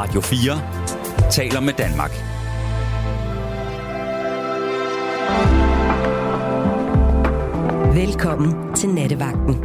Radio 4 taler med Danmark. Velkommen til Nattevagten.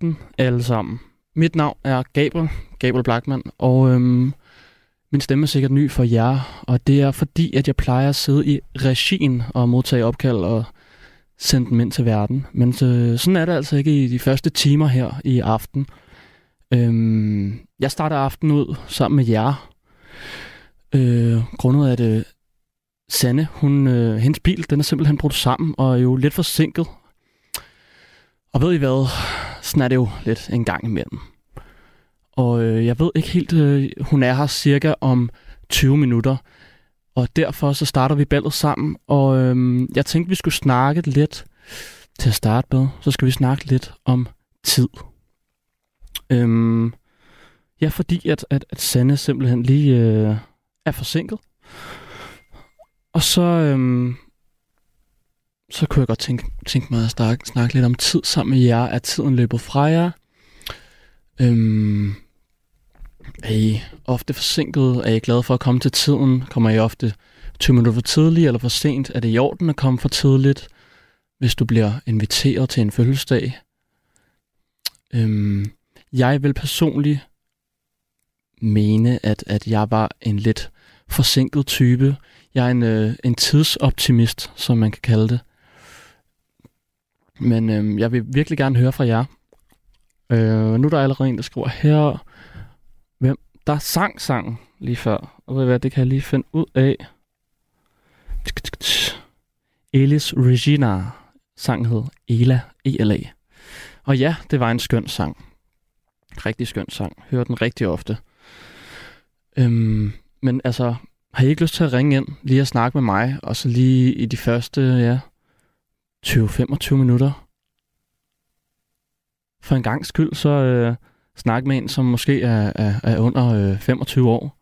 Aften alle sammen. Mit navn er Gabriel, Gabriel Blackman, og øhm, min stemme er sikkert ny for jer, og det er fordi, at jeg plejer at sidde i regien og modtage opkald og sende dem ind til verden. Men så, sådan er det altså ikke i de første timer her i aften. Øhm, jeg starter aften ud sammen med jer. Øh, grundet af det, Sanne, hun, øh, hendes bil, den er simpelthen brudt sammen og er jo lidt forsinket. Og ved I hvad? Sådan er det jo lidt en gang imellem. Og øh, jeg ved ikke helt, øh, hun er her cirka om 20 minutter. Og derfor så starter vi ballet sammen. Og øh, jeg tænkte, vi skulle snakke lidt til at starte med. Så skal vi snakke lidt om tid. Øhm, ja, fordi at, at, at Sanne simpelthen lige øh, er forsinket. Og så, øhm, så kunne jeg godt tænke, tænke mig at snakke, snakke lidt om tid sammen med jer. Er tiden løbet fra jer? Øhm, er I ofte forsinket? Er I glade for at komme til tiden? Kommer I ofte 20 minutter for tidligt eller for sent? Er det i orden at komme for tidligt, hvis du bliver inviteret til en fødselsdag? Øhm, jeg vil personligt mene, at, at jeg var en lidt forsinket type. Jeg er en, øh, en tidsoptimist, som man kan kalde det. Men øh, jeg vil virkelig gerne høre fra jer. Øh, nu er der allerede en, der skriver her. Hvem? Der sang sang lige før. Og ved hvad, det kan jeg lige finde ud af. Elis Regina. Sang hed Ela, E-L-A. Og ja, det var en skøn sang. Rigtig skøn sang. Hører den rigtig ofte. Øhm, men altså, har I ikke lyst til at ringe ind, lige at snakke med mig, og så lige i de første, ja, 20-25 minutter? For en gang skyld, så øh, snakke med en, som måske er, er, er under øh, 25 år.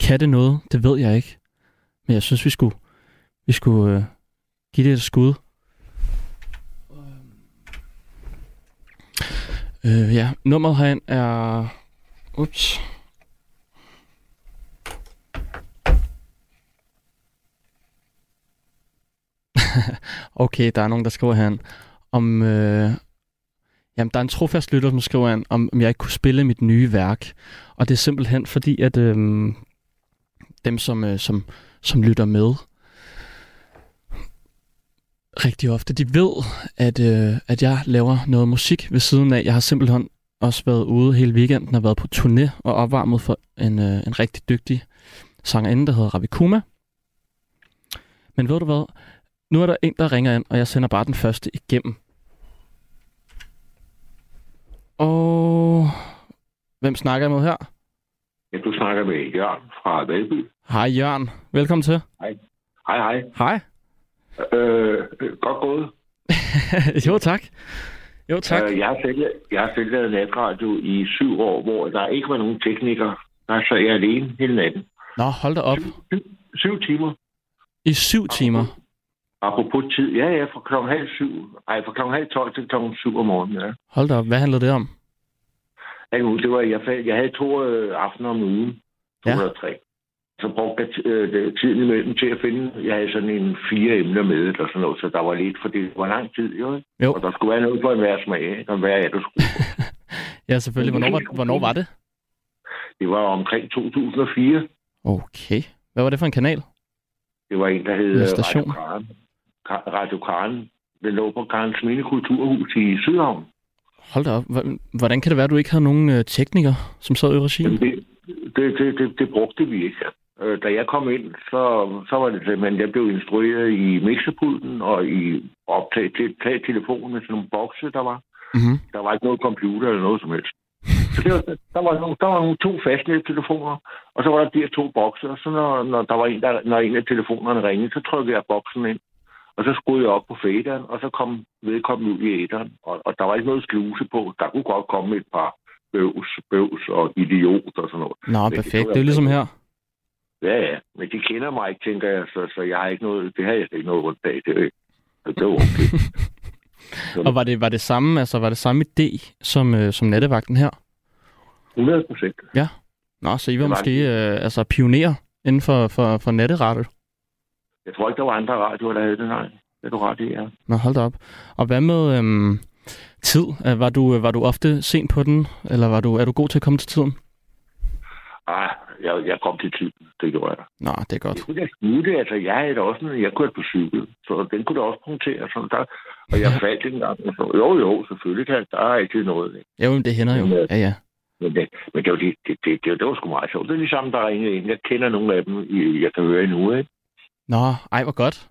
Kan det noget? Det ved jeg ikke. Men jeg synes, vi skulle, vi skulle øh, give det et skud. Øh, ja, nummeret herind er... Ups. okay, der er nogen, der skriver herhen, om... Øh, jamen, der er en trofast lytter, som skriver an, om, om jeg ikke kunne spille mit nye værk. Og det er simpelthen fordi, at øh, dem, som, øh, som, som lytter med, rigtig ofte, de ved, at, øh, at jeg laver noget musik ved siden af. Jeg har simpelthen også været ude hele weekenden og været på turné og opvarmet for en, øh, en rigtig dygtig sangerinde, der hedder Ravikuma. Men ved du hvad? Nu er der en, der ringer ind, og jeg sender bare den første igennem. Og hvem snakker jeg med her? Ja, du snakker med Jørgen fra Valby. Hej Jørgen, velkommen til. Hej. Hej, hej. Hej. Øh, godt gået. jo, tak. Jo, tak. Øh, jeg, har selv, jeg har selv lavet natradio i syv år, hvor der ikke var nogen teknikere. Der sad jeg alene hele natten. Nå, hold da op. Syv, syv, syv timer. I syv timer? Apropos tid. Ja, ja, fra klokken halv syv. Ej, fra klokken halv tolv til klokken syv om morgenen, ja. Hold da op. Hvad handlede det om? Det var, jeg, jeg havde to øh, aftener om ugen. To Ja. eller tre. Så brugte jeg øh, det- tiden imellem til at finde... Jeg havde sådan en fire emner med, eller sådan noget, så der var lidt, for det var lang tid, jo. Jo. Og der skulle være noget for enhver smag, ikke? og hvad er du skulle. Ja, selvfølgelig. Hvornår var, hvornår var det? Det var omkring 2004. Okay. Hvad var det for en kanal? Det var en, der hed øh, station. Radio Karen. Radio Karen. Den lå på Karens Minde Kulturhus i Sydhavn. Hold da op. Hvordan kan det være, at du ikke havde nogen øh, teknikere, som sad i regien? Det, det, det, det, det brugte vi ikke. Øh, Da jeg kom ind, så, så var det simpelthen, jeg blev instrueret i mixerpulten og i optag til telefonen med sådan nogle bokse, der var. Mm-hmm. Der var ikke noget computer eller noget som helst. Så det var, der, var nogle, der var nogle to fastnettelefoner, og så var der de her to bokse, og så når, når, der var en, der, når en af telefonerne ringede, så trykkede jeg boksen ind, og så skruede jeg op på faderen, og så kom vedkommende ud i æderen, og, og der var ikke noget sluse på. Der kunne godt komme et par bøvs, bøvs og idiot og sådan noget. Nå, Men det perfekt. var Det er jo ligesom her. Ja, ja, men de kender mig ikke, tænker jeg, så, så jeg har ikke noget, det har jeg ikke noget rundt bag. Det, så det var okay. Og var det, var det samme, altså var det samme idé som, øh, som nattevagten her? 100 procent. Nå, så I var Det var måske øh, altså pionerer inden for, for, for natteradio. Jeg tror ikke, der var andre radioer, der havde det, nej. Det er du ret i, ja. Nå, hold da op. Og hvad med, øhm, tid? Øh, Var du, øh, var du ofte sent på den, eller var du, er du god til at komme til tiden? Ah, jeg, jeg kom til tiden. Det gjorde jeg. Nå, det er godt. Jeg kunne da smutte, altså jeg er også noget, jeg kørte på cykel, så den kunne da også punktere. Sådan der. Og jeg faldt ikke engang. og Så, jo, jo, selvfølgelig kan der er altid noget. ikke? Jo, men det hænder jo. Men, øh, Ja, ja. Men det, men det, var, det, det, det, det, det var sgu meget sjovt. Det er ligesom, der ringede ind. Jeg kender nogle af dem, jeg kan høre endnu. Ikke? Nå, ej, hvor godt.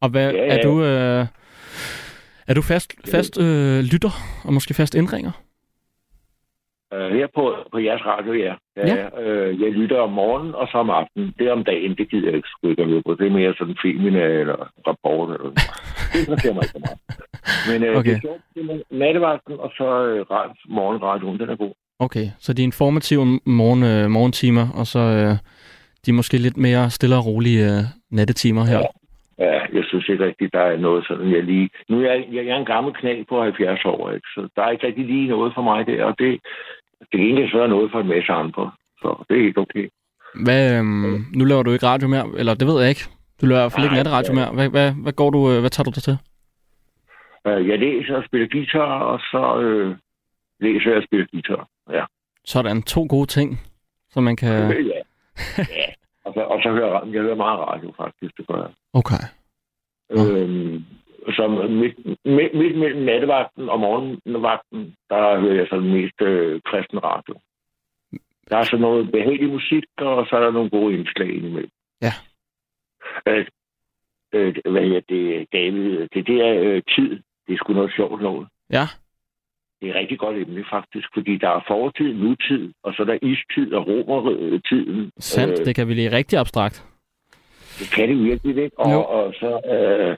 Og hvad, Ja, er ja. du, øh, er du fast, fast øh, lytter, og måske fast indringer? Uh, her på, på jeres radio, ja. ja, Ja. Uh, jeg lytter om morgenen og så om aftenen. Det om dagen, det gider jeg ikke at høre på. Det er mere sådan filmene eller rapport. Eller noget. Det interesserer mig ikke så meget. Men uh, Okay. det er sjovt. Det er nattevagten og så rad, morgenradioen, den er god. Okay, så de informative morgen, øh, morgentimer, og så øh, de måske lidt mere stille og rolige øh, nattetimer her. Ja. Ja, jeg synes ikke rigtigt, der er noget sådan, jeg lige... Nu er jeg, jeg er en gammel knæ på 70 år, ikke? så der er ikke rigtig lige noget for mig der, og det, det kan ikke så noget for en masse andre. Så det er helt okay. Hvad, øhm, nu laver du ikke radio mere, eller det ved jeg ikke. Du laver i hvert fald ikke natteradio ja. mere. Hvad, hvad, hvad, går du, øh, hvad tager du dig til? Uh, jeg læser og spiller guitar, og så øh, læser jeg og spiller guitar. Ja. Sådan, to gode ting, som man kan... Ja. Ja. Og, så, og så hører jeg, jeg hører meget radio, faktisk, det gør jeg. Okay. Øhm, så midt, midt, midt mellem nattevagten og morgenvagten, der hører jeg så mest øh, kristen radio. Der er så noget behagelig musik, og så er der nogle gode indslag indimellem. Ja. Øh, øh, hvad hedder det, David? Det der øh, tid, det er sgu noget sjovt noget. Ja, Det er rigtig godt emne, faktisk, fordi der er fortid, nutid, og så er der istid og romertiden. sandt. Øh, Det kan blive rigtig abstrakt. Det kan det virkelig, ikke? Jo. Og, og så øh,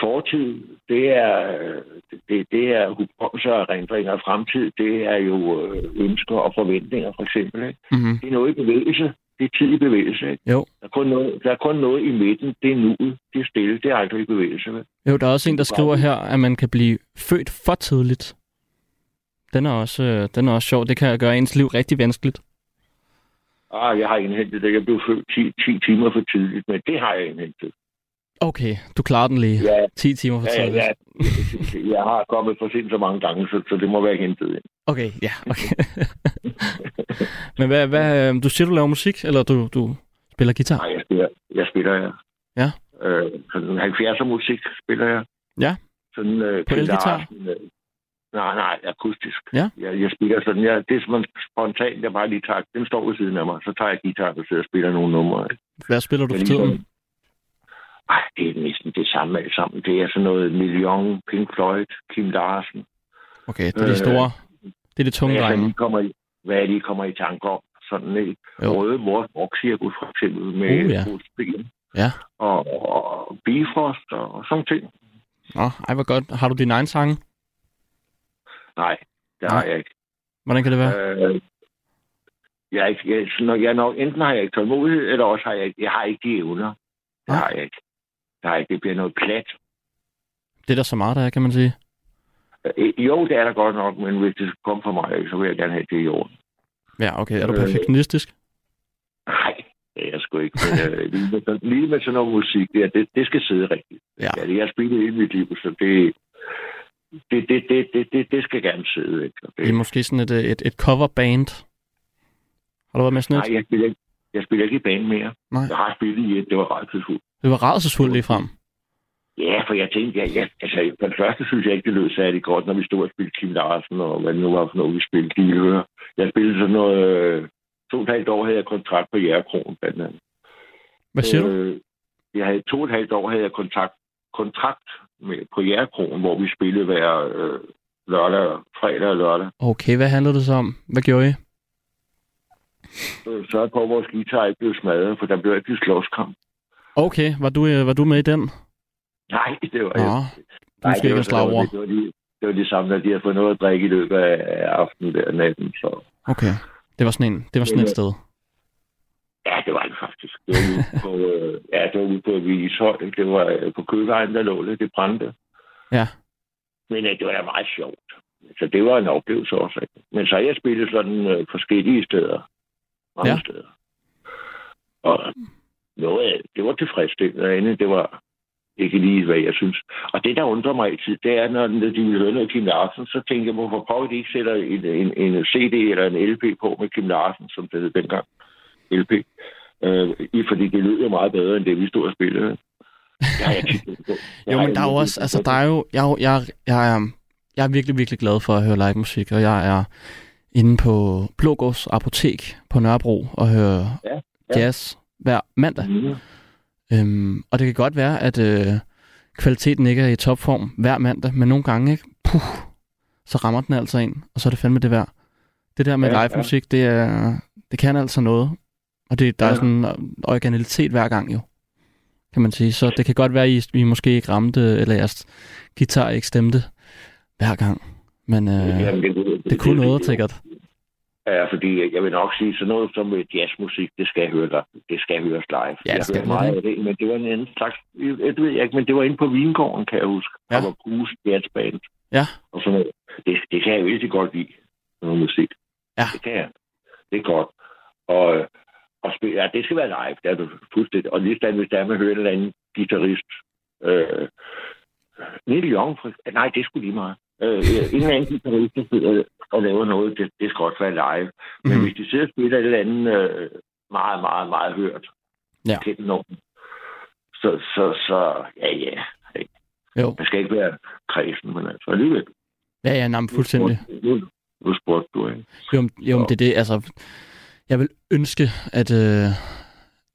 fortid, det er, øh, det, det er hukommelse og erindringer af fremtid. Det er jo øh, ønsker og forventninger, for eksempel. Ikke? Mm-hmm. Det er noget i bevægelse. Det er tid i bevægelse. Ikke? Jo. Der, er kun noget, der er kun noget i midten. Det er nuet. Det er stille. Det er aldrig i bevægelse. Vel? Jo, der er også en, der skriver her, at man kan blive født for tidligt. Den er også, øh, den er også sjov. Det kan gøre ens liv rigtig vanskeligt. Ah, jeg har indhentet det. Jeg blev født 10, 10 timer for tidligt, men det har jeg indhentet. Okay, du klarer den lige. Ja, 10 timer for ja, tidligt. ja. Jeg har kommet for sent så mange gange, så, så det må være hentet ind. Okay, ja, okay. Men hvad, hvad, øh, du siger, du laver musik, eller du, du spiller guitar? Nej, jeg spiller, jeg spiller ja. Ja. Øh, sådan 70'er musik spiller jeg. Ja. Sådan, øh, På? Larsen, øh, Nej, nej, akustisk. Ja. Jeg, jeg spiller sådan, jeg, det er som spontant, jeg bare lige tager, den står ved siden af mig, så tager jeg guitar og sidder og spiller nogle numre. Hvad spiller du for ligesom- tiden? Ej, det er næsten det samme alt sammen. Det er sådan noget Million, Pink Floyd, Kim Larsen. Okay, det er de Øh, store. Det er de tunge Hvad jeg kommer i, hvad jeg lige kommer i tanke om. Sådan et Jo. røde mors rockcirkus for eksempel med Uh, ja. Ja. og, og Bifrost og sådan ting. Nå, ej, hvor godt. Har du din egen sange? Nej, det Nej. har jeg ikke. Hvordan kan det være? Øh, jeg, er ikke jeg, jeg nok, enten har jeg ikke tålmodighed, eller også har jeg ikke, jeg har ikke de evner. Det Nej. har jeg ikke. Det, har jeg ikke. det bliver noget plat. Det er der så meget, der er, kan man sige. Øh, jo, det er der godt nok, men hvis det kommer fra mig, så vil jeg gerne have det i orden. Ja, okay. Er du Øh, perfektionistisk? Nej, det er jeg sgu ikke. Men, øh, lige, med, sådan- lige med sådan noget musik, der, det, det skal sidde rigtigt. Ja. Ja, det jeg har spillet hele mit liv, så det, det, det, det, det, det, det skal gerne sidde. Ikke? Og Det er Det, måske sådan et, øh, et, et coverband. Har du været med sådan et? nej, jeg spiller, ikke, jeg spiller ikke i band mere. Nej. Jeg har spillet i et, det var rædselsfuldt. Det var rædselsfuldt lige frem. Ja, for jeg tænkte, ja, ja, altså, for det første synes jeg ikke, det lød særlig godt, når vi stod og spillede Kim Larsen, og hvad det nu var for noget, vi spillede. De ville høre. Jeg spillede sådan noget... Øh, to og et halvt år havde jeg kontrakt på Jægerkronen, blandt andet. Hvad siger du? Øh, jeg havde to og et halvt år havde jeg kontrakt, kontrakt med, på Jægerkronen, hvor vi spillede hver øh, lørdag, fredag og lørdag. Okay, hvad handlede det så om? Hvad gjorde I? Så sørgede på, at vores guitar ikke blev smadret, for der blev altid slåskamp. Okay, var du, øh, var du med i den? Nej, det var Nå, jeg. du skal ikke slag over. Det var, de, det var de samme, at de havde fået noget at drikke i løbet af aftenen der natten. Så. Okay, det var sådan, en, det var sådan et sted. Ja, det var det faktisk. Det var ude på, øh, ja, det var ude på Vishøj. Det var øh, på Købevejen, der lå det. Det brændte. Ja. Men øh, det var meget sjovt. Så det var en oplevelse også. Men så jeg spillet sådan øh, forskellige steder. Mange Ja. ja. steder. Og noget af det var tilfredsstillende. og andet, Det var, Ikke lige, hvad jeg synes. Og det, der undrer mig altid, det er, når de vil høre noget Kim Larsen, så tænker jeg, hvorfor prøver de ikke sætter en, en, en CD eller en LP på med Kim Larsen, som det hed dengang. LP. Øh, fordi det lyder meget bedre, end det, vi stod og spillede. Har jeg tit. Jo, men der er jo også, altså der er jo, jeg, jeg, jeg, er, jeg er virkelig, virkelig glad for at høre live musik, og jeg er inde på Blågårds Apotek på Nørrebro og høre Ja, ja. jazz hver mandag. Mm. Øhm, og det kan godt være, at øh, kvaliteten ikke er i topform hver mandag, men nogle gange, ikke? Puh, så rammer den altså ind, og så er det fandme det værd. Det der med Ja, ja, live musik, det, er, det kan altså noget. Og det, der ja. er Ja. sådan en originalitet hver gang jo, kan man sige. Så det kan godt være, at I, I måske ikke ramte, eller jeres guitar ikke stemte hver gang. Men øh, Jamen, det, det kunne noget, sikkert. Ja, fordi jeg vil nok sige, så noget som med jazzmusik, det skal høre dig. Det skal høres live. Ja, det jeg skal det, meget af det, men det var en anden slags... Det ved jeg ikke, men det var inde på Vingården, kan jeg huske. Ja. Ja. Der var Bruce Jazzband. Ja. Og sådan noget. Det, det kan jeg virkelig godt lide, sådan noget musik. Ja. Det kan jeg. Det er godt. Og, øh, og spille, ja, det skal være live, det er du fuldstændig. Og lige hvis der er med at høre en eller anden guitarist. Øh, Neil Young, for, nej, det skulle lige meget. Øh, en eller anden guitarist, der sidder og laver noget, det, det skal også være live. Men mm. hvis de sidder og spiller et eller andet øh, meget, meget, meget hørt, Ja. kendt nogen, så, så, så, ja, ja. Jo, Det skal ikke være kredsen, men altså alligevel. ja, ja, nej, fuldstændig. Nu, nu spurgte du, ikke? Jo, jo, det er det, altså... Jeg vil ønske, at, øh,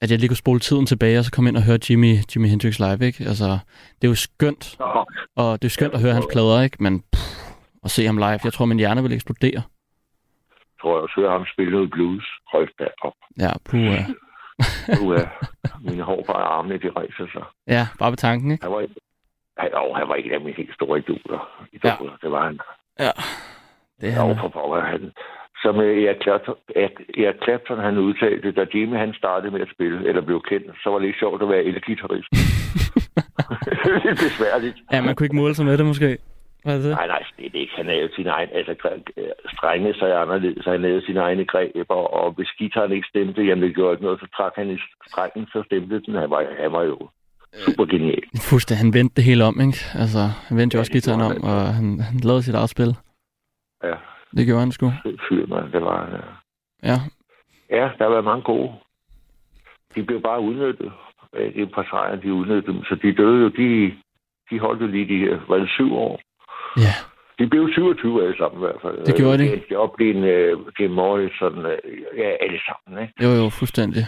at jeg lige kunne spole tiden tilbage, og så komme ind og høre Jimmy, Jimmy Hendrix live, ikke? Altså, det er jo skønt, og det er skønt at høre hans plader, ikke? Men pff, at se ham live, jeg tror, min hjerne vil eksplodere. tror jeg også, hører ham spille noget blues. Hold da op. Ja, puh, ja. Nu er mine hår fra armene, de rejser sig. ja, bare ved tanken, ikke? Han var, han, og han var ikke af mine helt store idoler. idoler. Ja. Det var han. Ja. Det er han. for pokker. Han, som øh, Erik Clapton, Erik- Clapton, han udtalte, da Jimmy han startede med at spille, eller blev kendt, så var det ikke sjovt at være elgitarrist. det er besværligt. Ja, man kunne ikke måle sig med det, måske. Hvad er det? Nej, nej, det er ikke. Han lavede sin egen, altså øh, strenge sig anderledes, så han lavede sine egne greb, og, hvis gitaren ikke stemte, jamen det gjorde ikke noget, så trak han i strengen, så stemte den. Han var, han var jo super genial. Fuldstændig, han vendte det hele om, ikke? Altså, han vendte jo Ja, også gitaren om, og han, han lavede sit eget spil. Ja, Det gjorde han sgu. fyr, man. Det var, ja. Ja, ja, der var mange gode. De blev bare udnyttet. Det er et par sejre, de udnyttede dem, så de døde jo, de, de holdt jo lige de her, var det syv år? ja. De blev 27 alle sammen i hvert fald. Det gjorde de. Det endte op i en Jim Morrison, ja, alle sammen, ikke? Jo, jo, fuldstændig.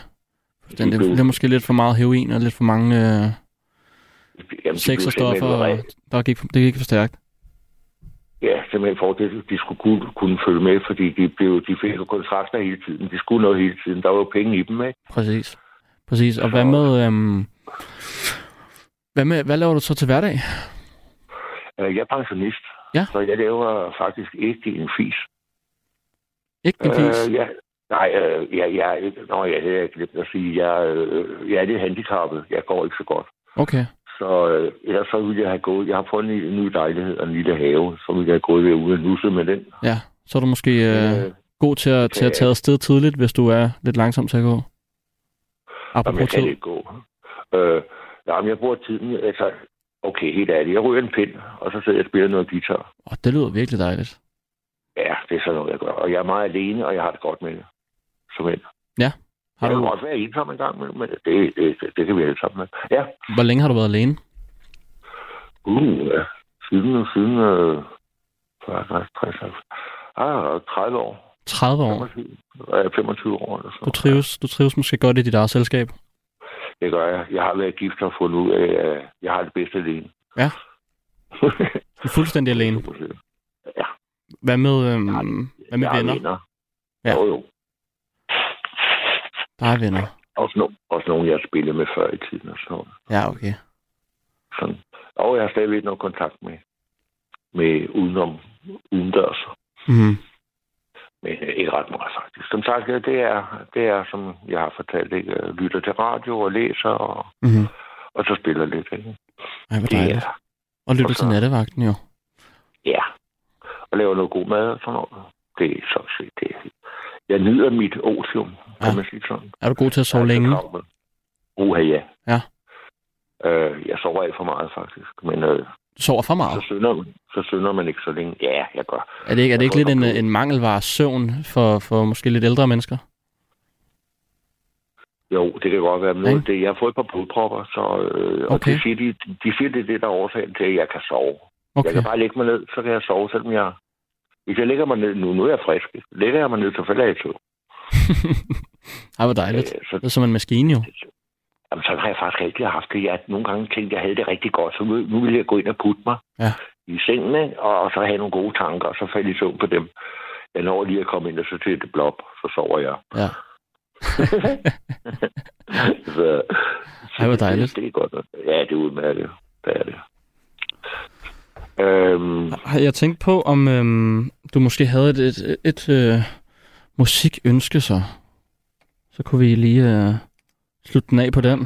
fuldstændig. De blev- Det er måske lidt for meget heroin og lidt for mange øh, Jamen, de sex blev og Og der gik, det gik for stærkt. Ja, simpelthen for, at de skulle kunne, kunne følge med, fordi de, blev, de fik jo kontrakter hele tiden. De skulle noget hele tiden. Der var jo penge i dem, ikke? Præcis. Præcis. Og hvad med... Øhm, hvad, med, hvad laver du så til hverdag? Uh, jeg er pensionist, Ja. så jeg laver faktisk ikke en fis. Ikke en fis? Øh, ja, nej, øh, jeg, jeg, er nå, det er jeg glemt at sige. Jeg, øh, jeg er lidt handicappet. Jeg går ikke så godt. Okay. Så øh, ellers så ville jeg have gået. Jeg har fået en, en ny lejlighed og en lille have. Så ville jeg have gået ved ude og nusse med den. Ja, så er du måske øh, Øh, god til at, til at tage afsted tidligt, hvis du er lidt langsom til at gå. Jamen, Apropos jeg kan tid. ikke gå. Øh, jamen, jeg bruger tiden, altså, okay, helt ærligt. Jeg ryger en pind, og så sidder jeg og spiller noget guitar. Oh, det lyder virkelig dejligt. Ja, det er sådan noget, jeg gør. Og jeg er meget alene, og jeg har det godt med det. Som en. Har jeg du, kan godt være ensom en gang, men det, det, det, kan vi alle sammen med. Ja, hvor længe har du været alene? uh, ja. Siden, siden øh, 40, 60, ah, 30 år. 30 år. 25, ja, 25 år eller sådan Du trives, du trives måske godt i dit eget selskab. Det gør jeg. Jeg har været gift og fundet ud af, at jeg har det bedste alene. Ja. Du er fuldstændig alene. Hvad med, øhm, hvad med jeg venner? venner. Ja. Ja. Jo, jo. Er venner. Også, no, også nogen, jeg har spillet med før i tiden og sådan. Ja, okay. Sådan. Og jeg har stadigvæk noget kontakt med, med udenom, udendørs. Mm-hmm. Men øh, ikke ret meget faktisk. Som sagt, det er, det er som jeg har fortalt, ikke? Jeg lytter til radio og læser, og, Mm-hmm. og så spiller lidt. Ikke? Ej, hvor Det dejligt. er, Og lytter og til så- nattevagten jo. ja. Og laver noget god mad og sådan noget. Det er så set. Det jeg nyder mit otium, kan Ja. man sige sådan. Er du god til at sove længe? Uha, ja. Ja. Øh, jeg sover alt for meget, faktisk. Men øh, Du sover for meget. så, synder, man- så synder man ikke så længe. Ja, jeg gør. Er det ikke, er det ikke lidt en, en mangelvare søvn for, for måske lidt ældre mennesker? Jo, det kan godt være. Men det, jeg har fået et par blodpropper, så, øh, og Okay. de siger, de, de siger, det er det, der er årsagen til, at jeg kan sove. Okay. Jeg kan bare lægge mig ned, så kan jeg sove, selvom jeg... Hvis jeg lægger mig ned nu, nu er jeg frisk. Lægger jeg mig ned, så falder jeg i søvn. Ej, hvor dejligt. Øh, så, Det er som en maskine jo. jamen, sådan har jeg faktisk rigtig haft det. Jeg har nogle gange tænkt, at jeg havde det rigtig godt, så nu, nu vil jeg gå ind og putte mig Ja. i sengen, og, og så have nogle gode tanker, og så falde i søvn på dem. Jeg når lige at komme ind og så til det blop, så sover jeg. Ja. så, Ej, hvor dejligt. Det, det er godt. Ja, det er udmærket. Det er det. Øhm, Har jeg tænkt på, om øhm, du måske havde et, et, et øh, musikønske så? Så kunne vi lige øh, slutte den af på den.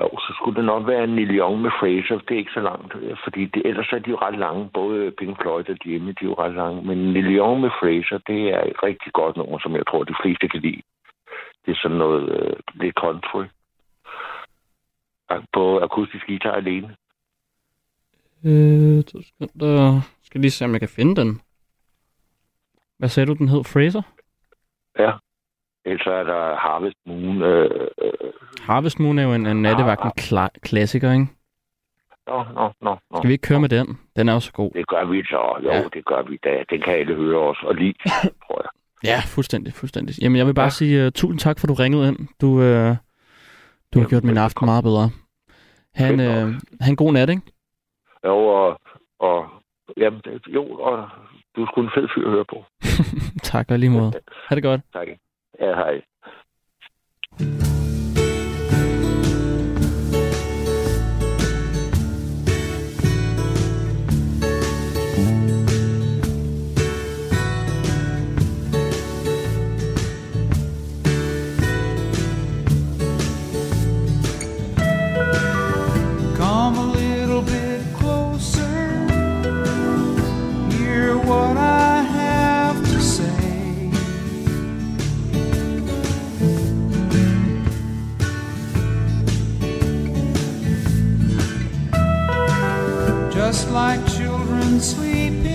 jo, så skulle det nok være en Neil Young med Fraser. Det er ikke så langt, øh, fordi det, ellers er de jo ret lange. Både Pink Floyd og Jimmy, de er jo ret lange. Men Neil Young med Fraser, det er et rigtig godt nummer, som jeg tror, de fleste kan lide. Det er sådan noget øh, lidt country. På akustisk guitar alene. Øh, to sekunder. Skal lige se, om jeg kan finde den. Hvad sagde du, den hed? Fraser? Ja. Ellers er der Harvest Moon. Øh, øh, Harvest Moon er jo en, en nattevagten kla- klassiker, ikke? nå, nå, nå, nå. Skal vi ikke køre med den? Den er jo så god. Det gør vi så. Jo, Ja. det gør vi da. Den kan alle høre også. Og lige, tror jeg. Ja, fuldstændig, fuldstændig. Jamen, jeg vil bare ja. Sige uh, tusind tak, for du ringede ind. Du, uh, du har gjort min aften meget bedre. Ha' en, Fedt nok. uh, ha' en god nat, ikke? Jo, og, og jamen, jo, og du er sgu en fed fyr at høre på. tak, og lige måde. Ha' det godt. Tak. Ja, hej. Just like children sleeping,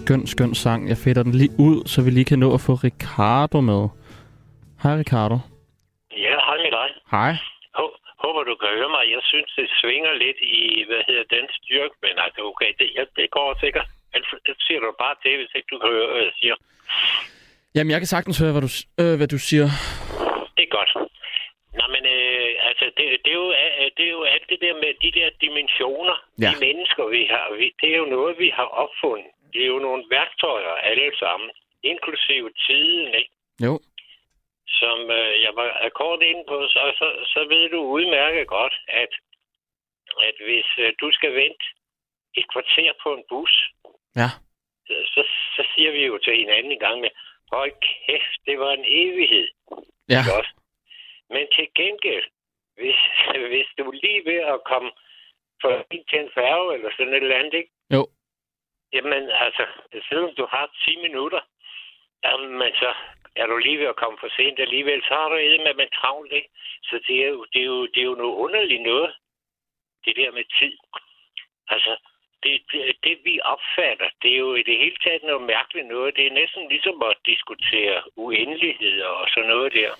skøn, skøn sang. Jeg fætter den lige ud, så vi lige kan nå at få Ricardo med. Hej Ricardo. Ja, hej med dig. Hej. Hå- Håber, du kan høre mig. Jeg synes, det svinger lidt i, hvad hedder den styrke, men altså, okay, det, ja, det går sikkert. Det siger du bare til, hvis ikke du kan høre, hvad jeg siger. Jamen, jeg kan sagtens høre, hvad du, øh, hvad du siger. Det er godt. Nå, men øh, altså, det, det, er jo, øh, det er jo alt det der med de der dimensioner, Ja. de mennesker, vi har. Vi, det er jo noget, vi har opfundet. Det er jo nogle værktøjer alle sammen, inklusive tiden, ikke? Jo. som øh, jeg var kort inde på, så, så, så ved du udmærket godt, at, at hvis øh, du skal vente et kvarter på en bus, Ja. så, så, så siger vi jo til hinanden en gang med, hold kæft, det var en evighed. Ja. Også? Men til gengæld, hvis, hvis du lige ved at komme forbi til en færge eller sådan et eller andet, ikke? Jo. Jamen, altså, selvom du har 10 minutter, jamen, så er du lige ved at komme for sent alligevel, så har du ikke med, med travlt, ikke? Så det er, jo, det, er jo, det er jo noget underligt noget, det der med tid. Altså, det, det, det vi opfatter, det er jo i det hele taget noget mærkeligt noget. Det er næsten ligesom at diskutere uendeligheder og sådan noget der.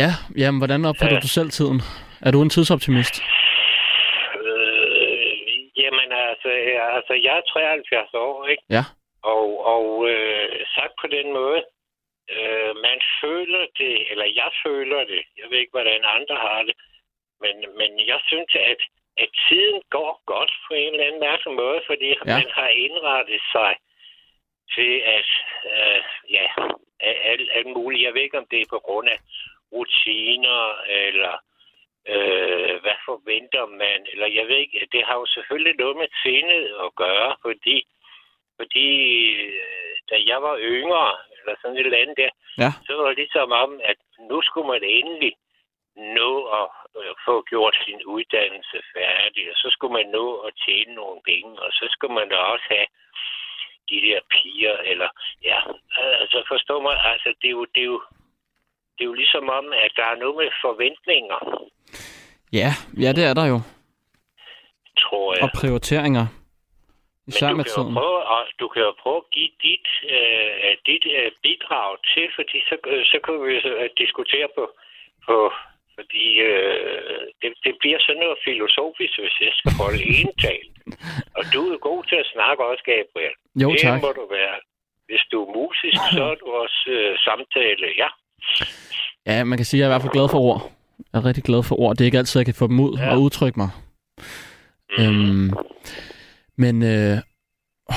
Ja, jamen, hvordan opfatter Ja. du selv tiden? Er du en tidsoptimist? Øh, jamen altså, jeg, altså, er 73 år, ikke? Ja. Og, og øh, sagt på den måde, øh, man føler det, eller jeg føler det, jeg ved ikke, hvordan andre har det, men, men jeg synes, at, at tiden går godt på en eller anden mærkelig måde, fordi ja. man har indrettet sig til at, øh, ja, alt, alt muligt. Jeg ved ikke, om det er på grund af rutiner, eller øh, hvad forventer man, eller jeg ved ikke, det har jo selvfølgelig noget med sindet at gøre, fordi, fordi øh, da jeg var yngre, eller sådan et eller andet der, Ja. så var det ligesom om, at nu skulle man endelig nå at øh, få gjort sin uddannelse færdig, og så skulle man nå at tjene nogle penge, og så skulle man da også have de der piger, eller ja, altså forstår mig, altså det er jo, det er jo, det er jo ligesom om, at der er noget med forventninger, Ja, ja, det er der jo. tror jeg. Og prioriteringer. Især Men med du kan, jo tiden. prøve, at, du kan jo prøve at give dit, øh, dit øh, bidrag til, fordi så, øh, så kan vi øh, diskutere på, på fordi øh, det, det bliver sådan noget filosofisk, hvis jeg skal holde ental. Og du er god til at snakke også, Gabriel. Jo, det tak. må du være. Hvis du er musisk, så er du også øh, samtale. Ja, Ja, man kan sige, at jeg er i hvert fald glad for ord. Jeg er rigtig glad for ord. Det er ikke altid, jeg kan få dem ud Ja. og udtrykke mig. mm. Øhm, men, øh,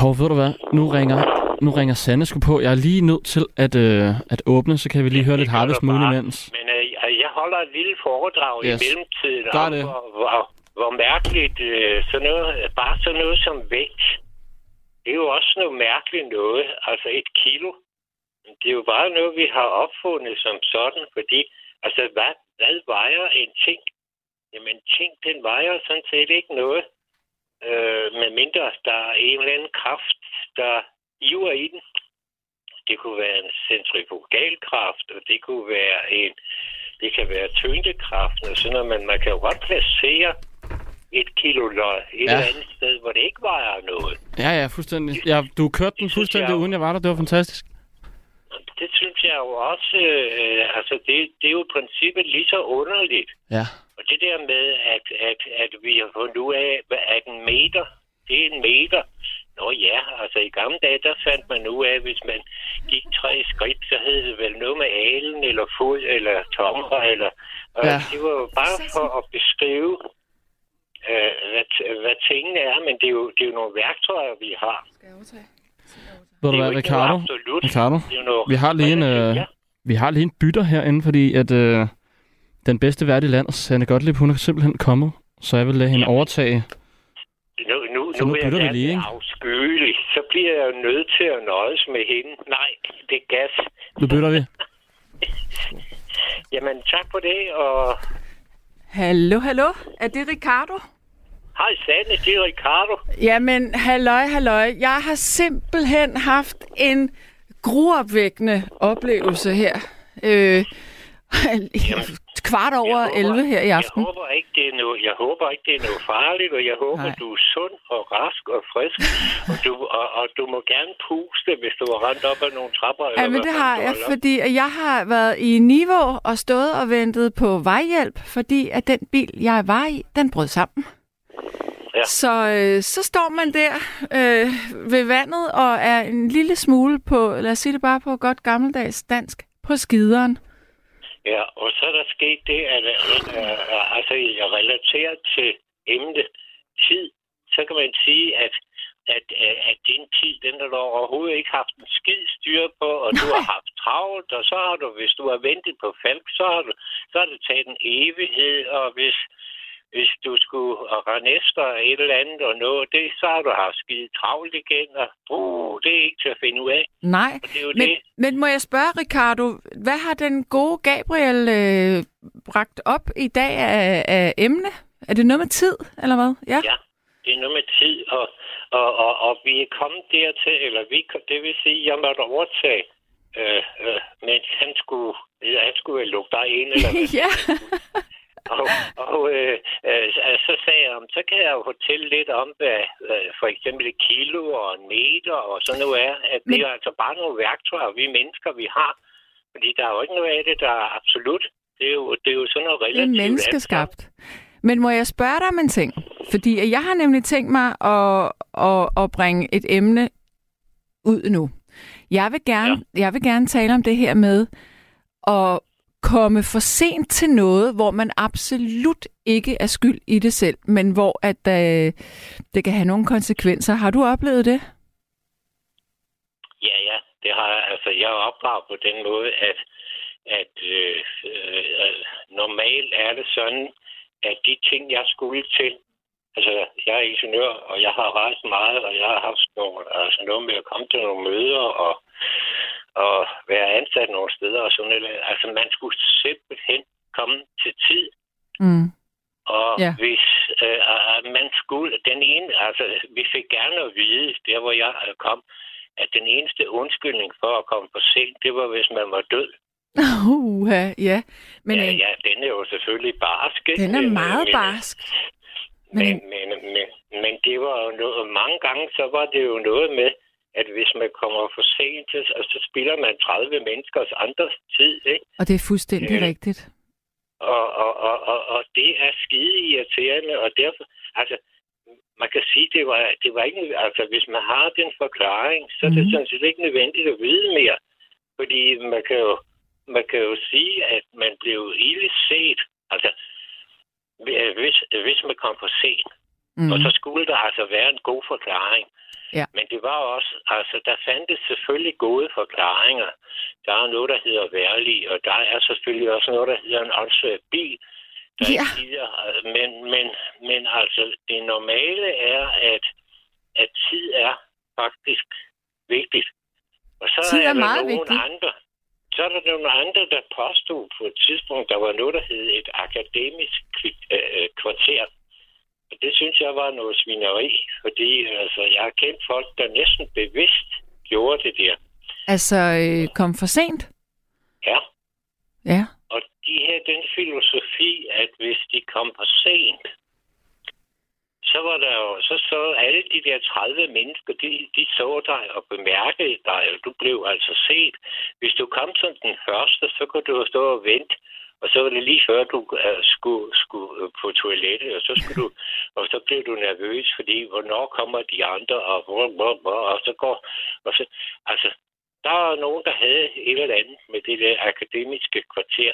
hov, ved du hvad? Nu ringer, nu ringer Sanne sgu på. Jeg er lige nødt til at, øh, at åbne, så kan vi lige høre lidt Harvest Moon imens. Men øh, jeg- jeg holder et lille foredrag Yes. i mellemtiden Gør om, det. hvor, hvor, hvor mærkeligt øh, sådan noget, bare sådan noget som vægt, det er jo også noget mærkeligt noget. Altså et kilo, det er jo bare noget, vi har opfundet som sådan, fordi, altså hvad, hvad vejer en ting? Jamen en ting, den vejer sådan set ikke noget. Øh, medmindre der er en eller anden kraft, der iver i den. Det kunne være en centrifugalkraft, og det kunne være en, det kan være tyngdekraften og sådan noget, men man kan jo godt placere et kilo løg et Ja. eller andet sted, hvor det ikke vejer noget. Ja, ja, fuldstændig. Ja, du kørte den fuldstændig, jeg- uden jeg var der. Det var fantastisk. Det synes jeg jo også, øh, altså det, det er jo i princippet lige så underligt. Ja. Og det der med, at, at, at vi har fundet ud af, hvad- at en meter, det er en meter. Nå ja, altså i gamle dage, der fandt man ud af, at hvis man gik tre skridt, så hed det vel noget med alen, eller fod, eller tommer, eller... Og Ja. det var jo bare for at beskrive, øh, hvad, hvad tingene er, men det er, jo, det er jo nogle værktøjer, vi har. Ved du hvad, Ricardo? absolut. Ricardo, Det er jo noget vi har lige en, øh, Ja. vi har lige en bytter herinde, fordi at øh, den bedste vært i landet, Sanne Gottlieb, hun er simpelthen kommet. Så jeg vil lade hende Ja. overtage. Nu, nu, Så nu nu vil jeg gerne lige, ikke? afskyelig. Så bliver jeg jo nødt til at nøjes med hende. Nej, det er gas. Nu bytter vi. Jamen, tak for det, og Hallo, hallo. Er det Ricardo? Hej Sanne, det er Ricardo. Jamen, halløj, halløj. Jeg har simpelthen haft en gruopvækkende oplevelse her. Øh, kvart over Jeg håber- 11 her i aften. Jeg håber ikke, det er noget, jeg håber ikke, det er noget farligt, og jeg håber, Nej. du er sund og rask og frisk, og du, og, og du må gerne puste, hvis du har rendt op ad nogle trapper. Ja, eller men det har jeg, lavet. fordi jeg har været i Niveau og stået og ventet på vejhjælp, fordi at den bil, jeg var i, den brød sammen. Så, øh, så står man der øh, ved vandet og er en lille smule på, lad os sige det bare på godt gammeldags dansk, på skideren. Ja, og så er der sket det, at øh, øh, altså, jeg relaterer til emnet tid, så kan man sige, at at, øh, at din tid, den har du overhovedet ikke haft en skid styr på, og du har haft travlt, og så har du, hvis du har ventet på Falk, så har, du, så har det taget en evighed, og hvis, hvis du skulle rende efter et eller andet og nå det, så har du haft skide travlt igen, og uh, det er ikke til at finde ud af. Nej, Og det er jo men, det. men må jeg spørge, Ricardo, hvad har den gode Gabriel øh, bragt op i dag af, af emne? Er det noget med tid, eller hvad? Ja. Ja, det er noget med tid, og, og, og, og vi er kommet dertil, eller vi, det vil sige, jeg måtte overtage, øh, øh, mens han skulle, han skulle lukke dig ind, eller hvad? ja. Og, og øh, øh, så sagde jeg, "Jamen, så kan jeg jo fortælle lidt om, hvad øh, for eksempel et kilo og en meter og sådan noget er. At det Men- er altså bare nogle værktøjer, vi mennesker, vi har. Fordi der er jo ikke noget af det, der er absolut. Det er jo, det er jo sådan noget Det relativt. er alt menneskeskabt. Men må jeg spørge dig om en ting? Fordi jeg har nemlig tænkt mig at, at, at bringe et emne ud nu. Jeg vil, gerne, ja. jeg vil gerne tale om det her med at komme for sent til noget, hvor man absolut ikke er skyld i det selv, men hvor at, øh, det kan have nogle konsekvenser. Har du oplevet det? Ja, ja. Det har jeg. Altså, jeg er opdraget på den måde, at, at øh, øh, øh normalt er det sådan, at de ting, jeg skulle til, altså, jeg er ingeniør, og jeg har rejst meget, og jeg har haft nogle, altså, noget med at komme til nogle møder, og, og være ansat nogle steder, og sådan noget. Altså, man skulle simpelthen komme til tid, Mm. og ja. hvis øh, øh, man skulle, den ene, altså vi fik gerne at vide, der hvor jeg øh, kom, at den eneste undskyldning for at komme for sent, det var hvis man var død. Uh, ja. Men ja, øh, ja, den er jo selvfølgelig barsk. den er Men, meget men, barsk. Men, Men, men, men, det var jo noget, mange gange, så var det jo noget med, at hvis man kommer for sent, så, så spilder man 30 menneskers andres tid, ikke? og det er fuldstændig Øh, rigtigt. Og, og, og, og, og det er skide irriterende, og derfor, altså, man kan sige, det var, det var ikke, altså, hvis man har den forklaring, så er det Mhm. sådan set ikke nødvendigt at vide mere. Fordi man kan jo, man kan jo sige, at man blev ille set. Altså, hvis, hvis man kom for sent, Mm. og så skulle der altså være en god forklaring. Ja. Men det var også, altså der fandtes selvfølgelig gode forklaringer. Der er noget, der hedder værlig, og der er selvfølgelig også noget, der hedder en åndssvær bil. Der Ja. ikke gider, men, men, men altså det normale er, at, at tid er faktisk vigtigt. Og så Tid er der meget nogle vigtigt. andre, så er der nogle andre, der påstod på et tidspunkt, der var noget, der hed et akademisk øh, øh, kvarter. Og det synes jeg var noget svineri, fordi altså, jeg har kendt folk, der næsten bevidst gjorde det der. Altså, øh, kom for sent? Ja. Ja. Og de her, den filosofi, at hvis de kom for sent, så var der jo, så så alle de der 30 mennesker, de, de så dig og bemærkede dig, og du blev altså set. Hvis du kom som den første, så kunne du jo stå og vente, og så var det lige før, du uh, skulle, skulle uh, på toilettet, og så skulle du, og så blev du nervøs, fordi hvornår kommer de andre, og, hvor, hvor, hvor, og så går, og så, altså, der er nogen, der havde et eller andet med det der akademiske kvarter.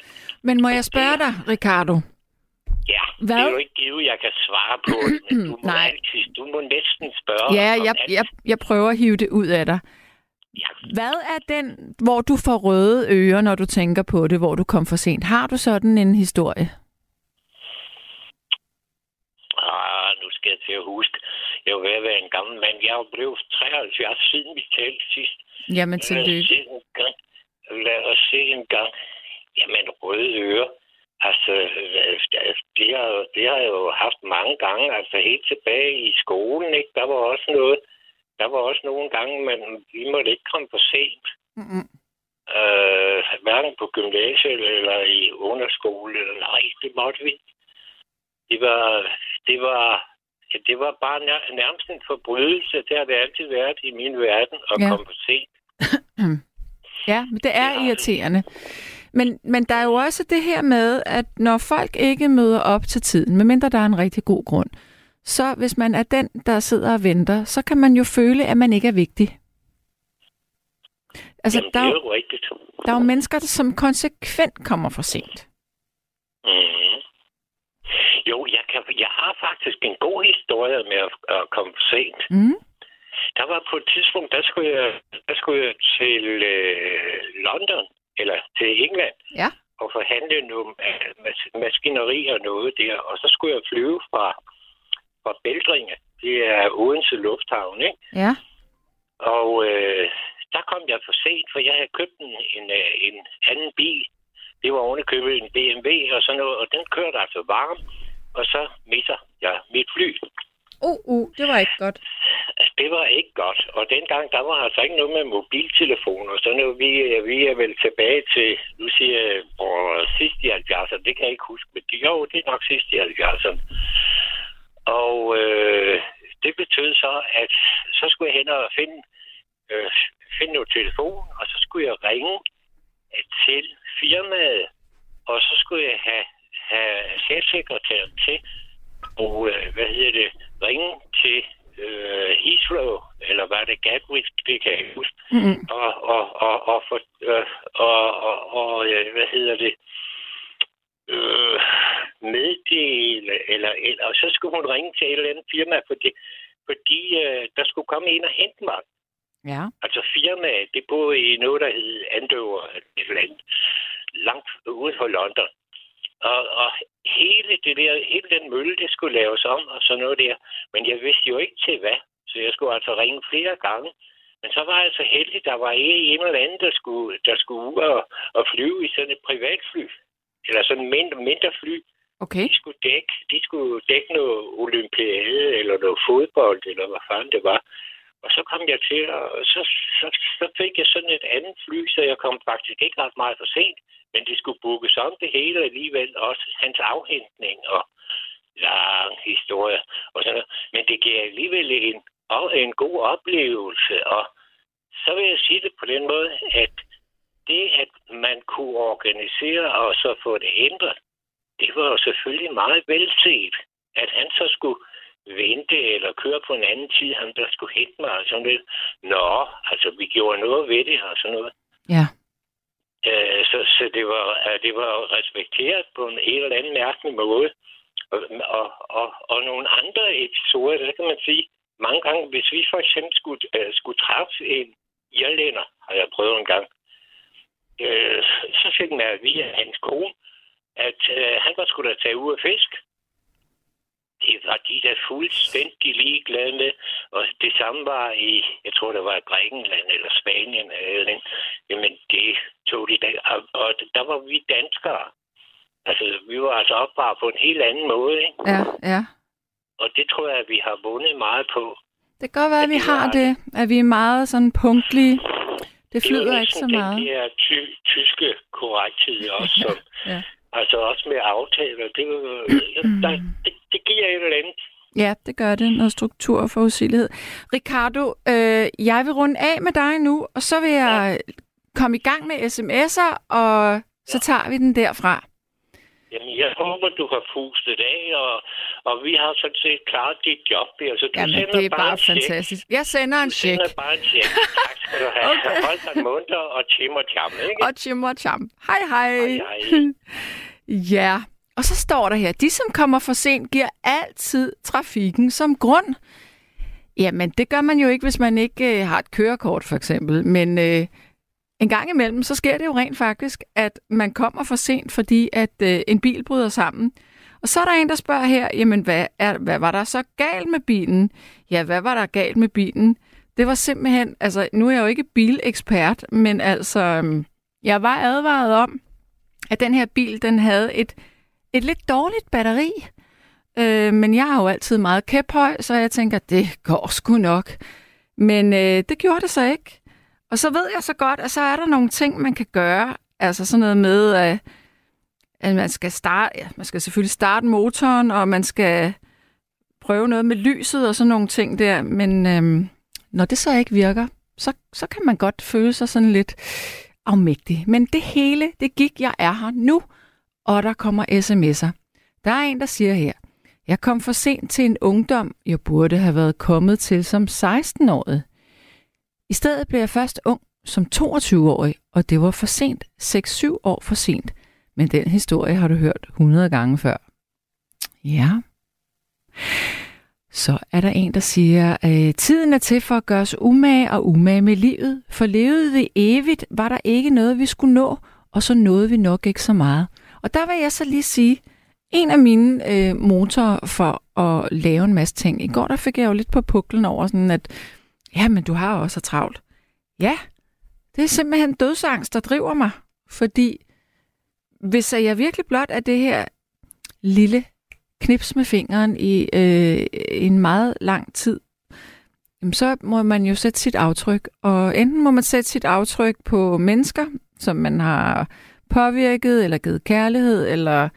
Men må jeg spørge dig, Ricardo? Ja, Hvad? det er jo ikke givet, jeg kan svare på men du må, Nej. altid, du må næsten spørge. Ja, om jeg, alt. jeg, jeg prøver at hive det ud af dig. Ja. Hvad er den, hvor du får røde ører, når du tænker på det, hvor du kom for sent? Har du sådan en historie? Ah, nu skal jeg til at huske. Jeg er ved at være en gammel mand. Jeg er blevet 73 siden vi talte sidst. Jamen, Lad os tillykke. se en gang. Lad os se en gang. Jamen, røde ører. Altså, det har, det har jeg jo haft mange gange. Altså, helt tilbage i skolen, ikke? Der var også noget. Der var også nogle gange, men vi måtte ikke komme for sent. Mm-mm. Øh, engang på gymnasiet eller i underskole. Eller, nej, det måtte vi. Det var, det var, ja, det var bare nær, nærmest en forbrydelse. Det har det altid været i min verden at ja. komme for sent. Ja, men det er Ja. irriterende. Men, men der er jo også det her med, at når folk ikke møder op til tiden, medmindre der er en rigtig god grund, så hvis man er den, der sidder og venter, så kan man jo føle, at man ikke er vigtig. Altså, Jamen, der, er jo, jo rigtigt. der er jo mennesker, som konsekvent kommer for sent. Mm. Jo, jeg, kan, jeg har faktisk en god historie med at, at komme for sent. Mm? Der var på et tidspunkt, der skulle jeg, der skulle jeg til øh, London, eller til England, Ja. og forhandle nogle øh, mas- maskineri og noget der. Og så skulle jeg flyve fra, fra Bældringe. Det er Odense Lufthavn, ikke? Ja. Og øh, der kom jeg for sent, for jeg havde købt en, en, øh, en anden bil. Det var ovenikøbet en BMW og sådan noget, og den kørte altså varm. Og så misser jeg mit fly. Uh, uh, det var ikke godt. Det var ikke godt. Og dengang, der var altså ikke noget med mobiltelefoner. Så nu. Vi, vi er vel tilbage til, nu siger jeg, sidst i 70'erne. Det kan jeg ikke huske. Men jo, det er nok sidst i 70'erne. Og øh, det betød så, at så skulle jeg hen og finde, øh, finde noget telefon, og så skulle jeg ringe til firmaet, og så skulle jeg have, have chefsekretæren til, og øh, hvad hedder det, ringe til øh, Heathrow, eller hvad det Gatwick, det kan jeg huske, Mm-hmm. og, og, og, og, for, øh, og, og, og hvad hedder det, øh, meddele, eller, eller, og så skulle hun ringe til et eller andet firma, fordi, fordi øh, der skulle komme en og hente mig. Ja. Altså firmaet, det boede i noget, der hed Andover, et eller andet, langt ude for London. Og, og hele, det der, hele den mølle, det skulle laves om og sådan noget der. Men jeg vidste jo ikke til hvad. Så jeg skulle altså ringe flere gange. Men så var jeg så heldig, der var en eller anden, der skulle, der skulle ud og, og flyve i sådan et privatfly. Eller sådan en mindre, mindre fly. Okay. De skulle dække, de skulle dække noget olympiade eller noget fodbold, eller hvad fanden det var. Og så kom jeg til, og så, så, så fik jeg sådan et andet fly, så jeg kom faktisk ikke ret meget for sent. Men det skulle bookes om det hele alligevel, også hans afhentning og lang historie og sådan noget. Men det giver alligevel en, og en god oplevelse, og så vil jeg sige det på den måde, at det, at man kunne organisere og så få det ændret, det var jo selvfølgelig meget velset, at han så skulle vente eller køre på en anden tid, han der skulle hente mig og sådan lidt. Nå, altså vi gjorde noget ved det og sådan noget. Ja. Øh, så, så det var, øh, det var respekteret på en helt eller anden mærkelig måde. Og, og, og, og nogle andre episoder, der kan man sige, mange gange, hvis vi for eksempel skulle, øh, skulle træffe en irlænder, har jeg prøvet en gang, øh, så fik man at vide hans kone, at øh, han var skulle da tage ud af fisk. Det var de der fuldstændig ligeglade med. Og det samme var i, jeg tror, det var i Grækenland eller Spanien. Eller, jamen, det tog de der. Og, og der var vi danskere. Altså, vi var altså opvaret på en helt anden måde, ikke? Ja, ja. Og det tror jeg, at vi har vundet meget på. Det kan godt være, at vi det har det, at vi er meget sådan punktlige. Det Det er flyder ikke så meget. Den der ty- tyske korrekthed også, som, Ja. altså også med aftaler. Det, var- der, det, det giver et eller andet. Ja, det gør det. Noget struktur og forudsigelighed. Ricardo, øh, jeg vil runde af med dig nu, og så vil jeg komme i gang med sms'er, og så tager vi den derfra. Jamen, jeg håber, du har pustet af, og, og vi har sådan set klaret dit job. Altså, du Jamen, sender det er bare en check. fantastisk. Jeg sender en Du check. sender bare en check. Tak skal du have. Okay. Hold dig munter og tim og tjam, ikke? Og Jim og Cham. Hej, hej. Hej, hej. ja, og så står der her, de som kommer for sent, giver altid trafikken som grund. Jamen, det gør man jo ikke, hvis man ikke øh, har et kørekort, for eksempel. Men øh, en gang imellem, så sker det jo rent faktisk, at man kommer for sent, fordi at øh, en bil bryder sammen. Og så er der en, der spørger her, jamen, hvad, er, hvad var der så galt med bilen? Ja, hvad var der galt med bilen? Det var simpelthen, altså, nu er jeg jo ikke bilekspert, men altså, øhm, jeg var advaret om, at den her bil, den havde et, et lidt dårligt batteri. Øh, men jeg er jo altid meget kæphøj, så jeg tænker, det går sgu nok. Men øh, det gjorde det så ikke. Og så ved jeg så godt, at så er der nogle ting, man kan gøre. Altså sådan noget med, at, at man skal starte, ja, man skal selvfølgelig starte motoren, og man skal prøve noget med lyset og sådan nogle ting der, men øh, når det så ikke virker, så, så kan man godt føle sig sådan lidt afmægtig. Men det hele, det gik, jeg er her nu, og der kommer sms'er. Der er en, der siger her, jeg kom for sent til en ungdom, jeg burde have været kommet til som 16-årig. I stedet blev jeg først ung som 22-årig, og det var for sent, 6-7 år for sent. Men den historie har du hørt 100 gange før. Ja. Så er der en, der siger, at tiden er til for at gøre os umage og umage med livet. For levede vi evigt, var der ikke noget, vi skulle nå, og så nåede vi nok ikke så meget. Og der vil jeg så lige sige, en af mine øh, motorer for at lave en masse ting. I går der fik jeg jo lidt på puklen over sådan, at ja, men du har også travlt. Ja, det er simpelthen dødsangst, der driver mig. Fordi hvis jeg virkelig blot er det her lille knips med fingeren i øh, en meget lang tid, så må man jo sætte sit aftryk. Og enten må man sætte sit aftryk på mennesker, som man har påvirket, eller givet kærlighed, eller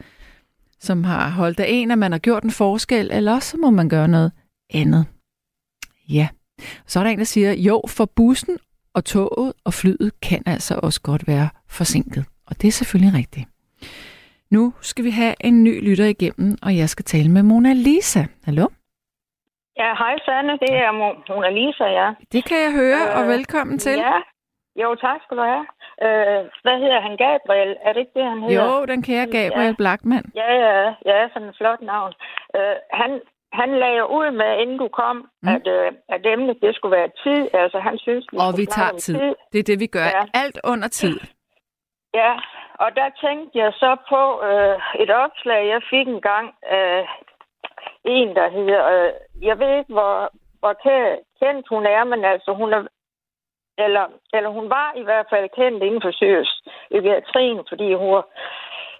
som har holdt af en, at man har gjort en forskel, eller også så må man gøre noget andet. Ja. Så er der en, der siger, jo, for bussen og toget og flyet kan altså også godt være forsinket. Og det er selvfølgelig rigtigt. Nu skal vi have en ny lytter igennem, og jeg skal tale med Mona Lisa. Hallo? Ja, hej Sanne, det er Mona Lisa, ja. Det kan jeg høre, øh, og velkommen til. Ja, jo tak skal du have. Øh, hvad hedder han? Gabriel, er det ikke det, han hedder? Jo, den kære Gabriel ja. Blackman. Ja, ja, ja, sådan en flot navn. Øh, han, han lagde ud med, inden du kom, mm. at, øh, at emnet, det skulle være tid. Altså, han synes, vi Og vi tager tid. tid. Det er det, vi gør. Ja. Alt under tid. Ja, og der tænkte jeg så på øh, et opslag, jeg fik en gang af en, der hedder... Øh, jeg ved ikke, hvor, hvor kendt hun er, men altså, hun er eller, eller hun var i hvert fald kendt inden for psykiatrien, fordi hun,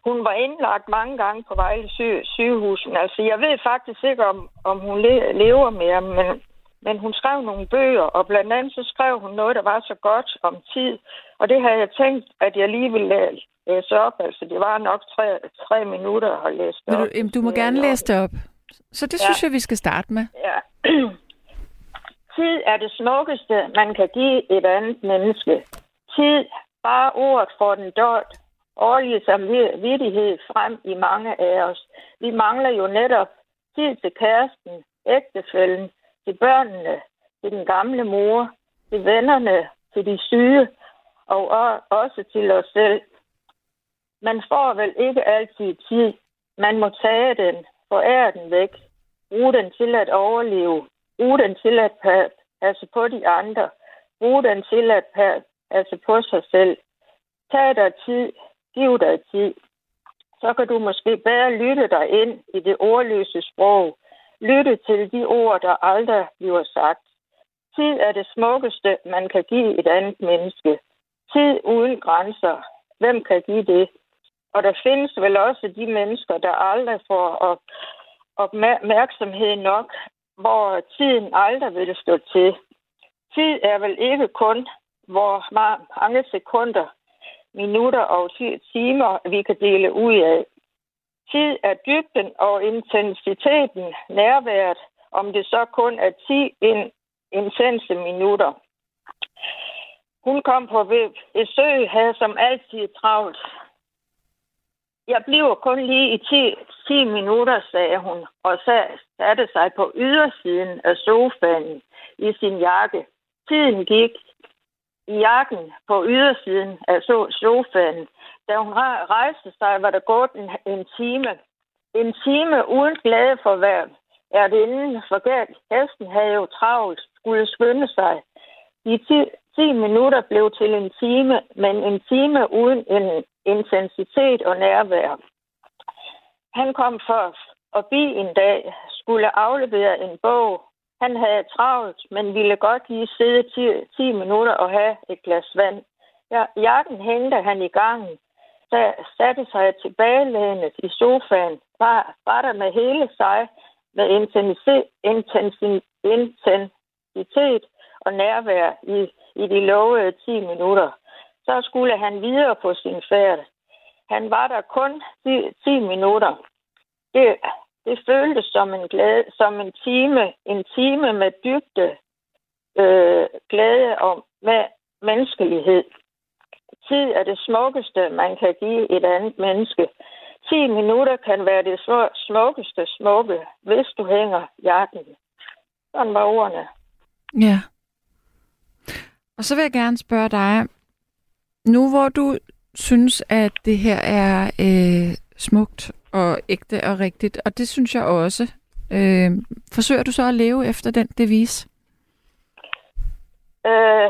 hun var indlagt mange gange på Vejle syg, sygehus. Men altså, jeg ved faktisk ikke, om, om hun le, lever mere, men, men hun skrev nogle bøger, og blandt andet så skrev hun noget, der var så godt om tid. Og det har jeg tænkt, at jeg lige ville læse op. Altså, det var nok tre, tre minutter at læse det op. Du, jamen, du må gerne læse det op. Så det ja. synes jeg, vi skal starte med. Ja. Tid er det smukkeste, man kan give et andet menneske. Tid, bare ordet for den dørt, årlige samvittighed frem i mange af os. Vi mangler jo netop tid til kæresten, ægtefælden, til børnene, til den gamle mor, til vennerne, til de syge og også til os selv. Man får vel ikke altid tid. Man må tage den, forære den væk, bruge den til at overleve, Bruge den til at passe på de andre. Brug den til at passe på sig selv. Tag dig tid. Giv dig tid. Så kan du måske bedre lytte dig ind i det ordløse sprog. Lytte til de ord, der aldrig bliver sagt. Tid er det smukkeste, man kan give et andet menneske. Tid uden grænser. Hvem kan give det? Og der findes vel også de mennesker, der aldrig får opmærksomhed nok hvor tiden aldrig vil stå til. Tid er vel ikke kun, hvor mange sekunder, minutter og timer, vi kan dele ud af. Tid er dybden og intensiteten, nærværet, om det så kun er 10 intense minutter. Hun kom på besøg, havde som altid travlt. Jeg bliver kun lige i 10, 10 minutter, sagde hun, og satte sig på ydersiden af sofaen i sin jakke. Tiden gik i jakken på ydersiden af sofaen. Da hun rejste sig, var der gået en, en time. En time uden glæde for hver er det inden for galt. Hesten havde jo travlt, skulle skynde sig. De 10, 10 minutter blev til en time, men en time uden en intensitet og nærvær. Han kom og bi en dag, skulle aflevere en bog. Han havde travlt, men ville godt lige sidde 10, 10 minutter og have et glas vand. Ja, jakken hængte han i gangen, da satte sig tilbagelænet i sofaen, var, var der med hele sig med intensitet, intensitet og nærvær i, i de lovede 10 minutter så skulle han videre på sin færd. Han var der kun 10, 10 minutter. Det, det føltes som en, glæde, som en time, en time med dybde, øh, glæde og med menneskelighed. Tid er det smukkeste, man kan give et andet menneske. 10 minutter kan være det smukkeste smukke, hvis du hænger hjerten. Sådan var ordene. Ja. Og så vil jeg gerne spørge dig, nu hvor du synes, at det her er øh, smukt og ægte og rigtigt, og det synes jeg også, øh, forsøger du så at leve efter den devis? Øh,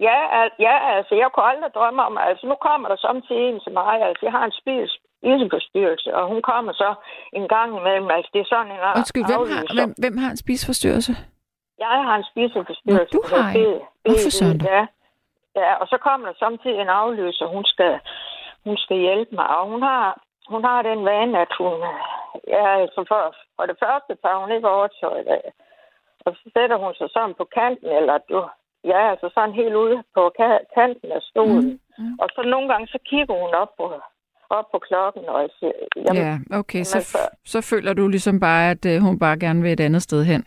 ja, al- ja, altså jeg kunne aldrig drømme om, altså nu kommer der samtidig en til mig, altså jeg har en spis spiseforstyrrelse, og hun kommer så en gang imellem, altså det er sådan en Undskyld, hvem har, hvem, hvem har en spiseforstyrrelse? Jeg har en spiseforstyrrelse. Nå, du har en. Hvorfor sådan? Ja. Ja, og så kommer der samtidig en afløser, hun skal, hun skal hjælpe mig, og hun har, hun har den vane, at hun, ja, altså for, for det første tager hun ikke overtøjet af, og så sætter hun sig sådan på kanten, eller du, ja, altså sådan helt ude på kanten af stolen. Mm, mm. Og så nogle gange, så kigger hun op på, op på klokken, og jeg siger, jamen, ja, okay, så, så, så føler du ligesom bare, at uh, hun bare gerne vil et andet sted hen.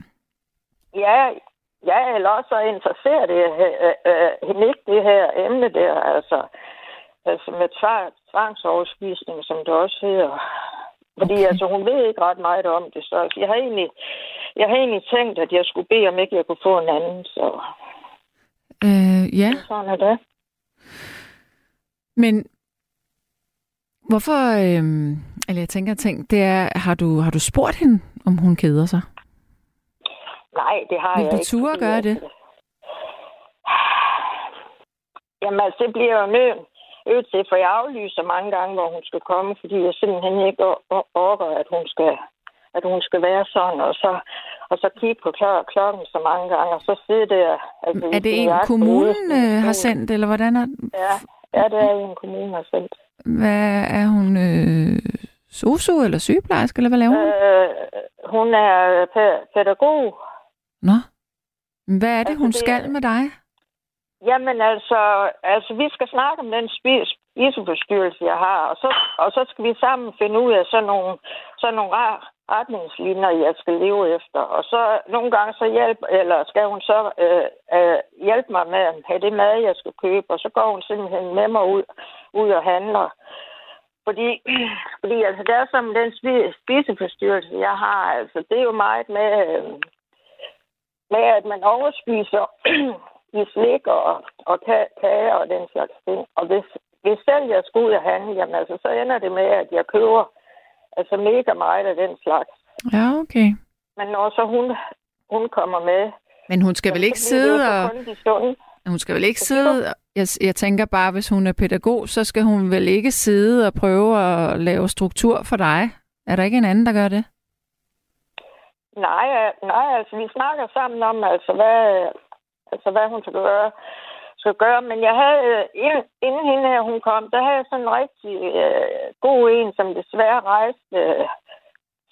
Ja, ja, eller også så interesserer det øh, øh, hende ikke det her emne der, altså, altså med tvang, tvangsoverspisning, som det også hedder. Fordi altså, hun ved ikke ret meget om det, så altså, jeg har egentlig, jeg har egentlig tænkt, at jeg skulle bede om ikke, jeg kunne få en anden, så... Øh, ja. Sådan er det. Men hvorfor, øh, eller jeg tænker ting, det er, har du, har du spurgt hende, om hun keder sig? Nej, det har Vil jeg du ikke. ture fordi gøre at- det? Jamen altså, det bliver jo nødt nødt til, for jeg aflyser mange gange, hvor hun skal komme, fordi jeg simpelthen ikke or- or- orker, at hun skal at hun skal være sådan, og så, og så kigge på klok- klokken så mange gange, og så sidde der. Altså, Er det en, kommunen ude. øh, har sendt, eller hvordan er Ja, ja, det er en kommune har sendt. Hvad er hun? Øh, sosu eller sygeplejerske, eller hvad laver hun? Øh, hun er pæ- pædagog. Nå. Hvad er det, altså, hun det- skal med dig? Jamen altså, altså, vi skal snakke om den spis- spiseforstyrrelse, jeg har, og så, og så skal vi sammen finde ud af sådan nogle, sådan nogle rar- retningslinjer, jeg skal leve efter. Og så nogle gange så hjælp, eller skal hun så øh, øh, hjælpe mig med at have det mad, jeg skal købe, og så går hun simpelthen med mig ud, ud og handler. Fordi, fordi altså, det er som den spi- spiseforstyrrelse, jeg har, altså, det er jo meget med, øh, med at man overspiser i slik og, og ka- kage og den slags ting. Og hvis, hvis selv jeg skal ud og handle, jamen altså, så ender det med, at jeg køber altså mega meget af den slags. Ja, okay. Men når så hun, hun kommer med... Men hun skal vel ikke sidde og... Hun skal vel ikke sidde... Jeg, jeg tænker bare, hvis hun er pædagog, så skal hun vel ikke sidde og prøve at lave struktur for dig. Er der ikke en anden, der gør det? Nej, øh, nej, altså vi snakker sammen om, altså hvad, altså, hvad hun skal gøre, skal gøre. Men jeg havde, øh, inden, hende her, hun kom, der havde jeg sådan en rigtig øh, god en, som desværre rejste øh,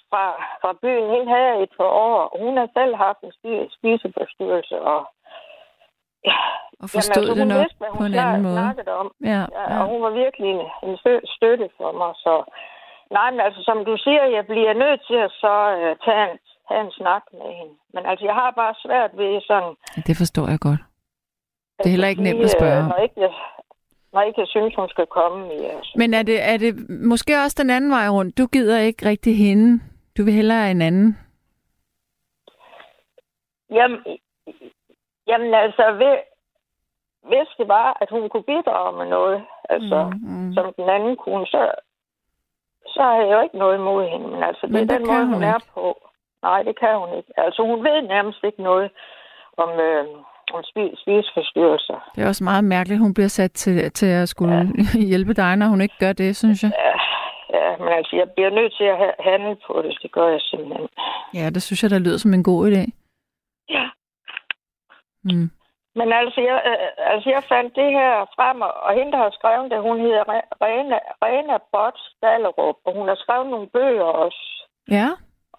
fra, fra byen. Hende havde jeg et par år, hun har selv haft en spi- spiseforstyrrelse, og ja, Og forstod altså, det nok vidste, på en anden måde. om. Ja, Ja, ja. og hun var virkelig en, en stø- støtte for mig. Så nej, men altså, som du siger, jeg bliver nødt til at så uh, tage, en, tage en snak med hende. Men altså, jeg har bare svært ved sådan... Det forstår jeg godt. Det er heller ikke nemt at spørge øh, om. Når ikke, jeg, når ikke jeg synes, hun skal komme i... Altså. Men er det, er det måske også den anden vej rundt? Du gider ikke rigtig hende. Du vil hellere en anden. Jamen, jamen altså, ved, hvis det var, at hun kunne bidrage med noget, altså, Mm, mm. som den anden kunne, så, så har jeg jo ikke noget imod hende. Men altså, det Men er den måde, hun hun er på. Nej, det kan hun ikke. Altså, hun ved nærmest ikke noget om, øh, om spi- spiseforstyrrelser. Det er også meget mærkeligt, hun bliver sat til, til at skulle ja. hjælpe dig, når hun ikke gør det, synes jeg. Ja, ja, men altså, jeg bliver nødt til at ha- handle på det. Det gør jeg simpelthen. Ja, det synes jeg, der lyder som en god idé. Ja. Mm. Men altså jeg, øh, altså, jeg fandt det her frem, og hende, der har skrevet det, hun hedder Re- Rena, Rena Bot Stallerup, og hun har skrevet nogle bøger også. Ja,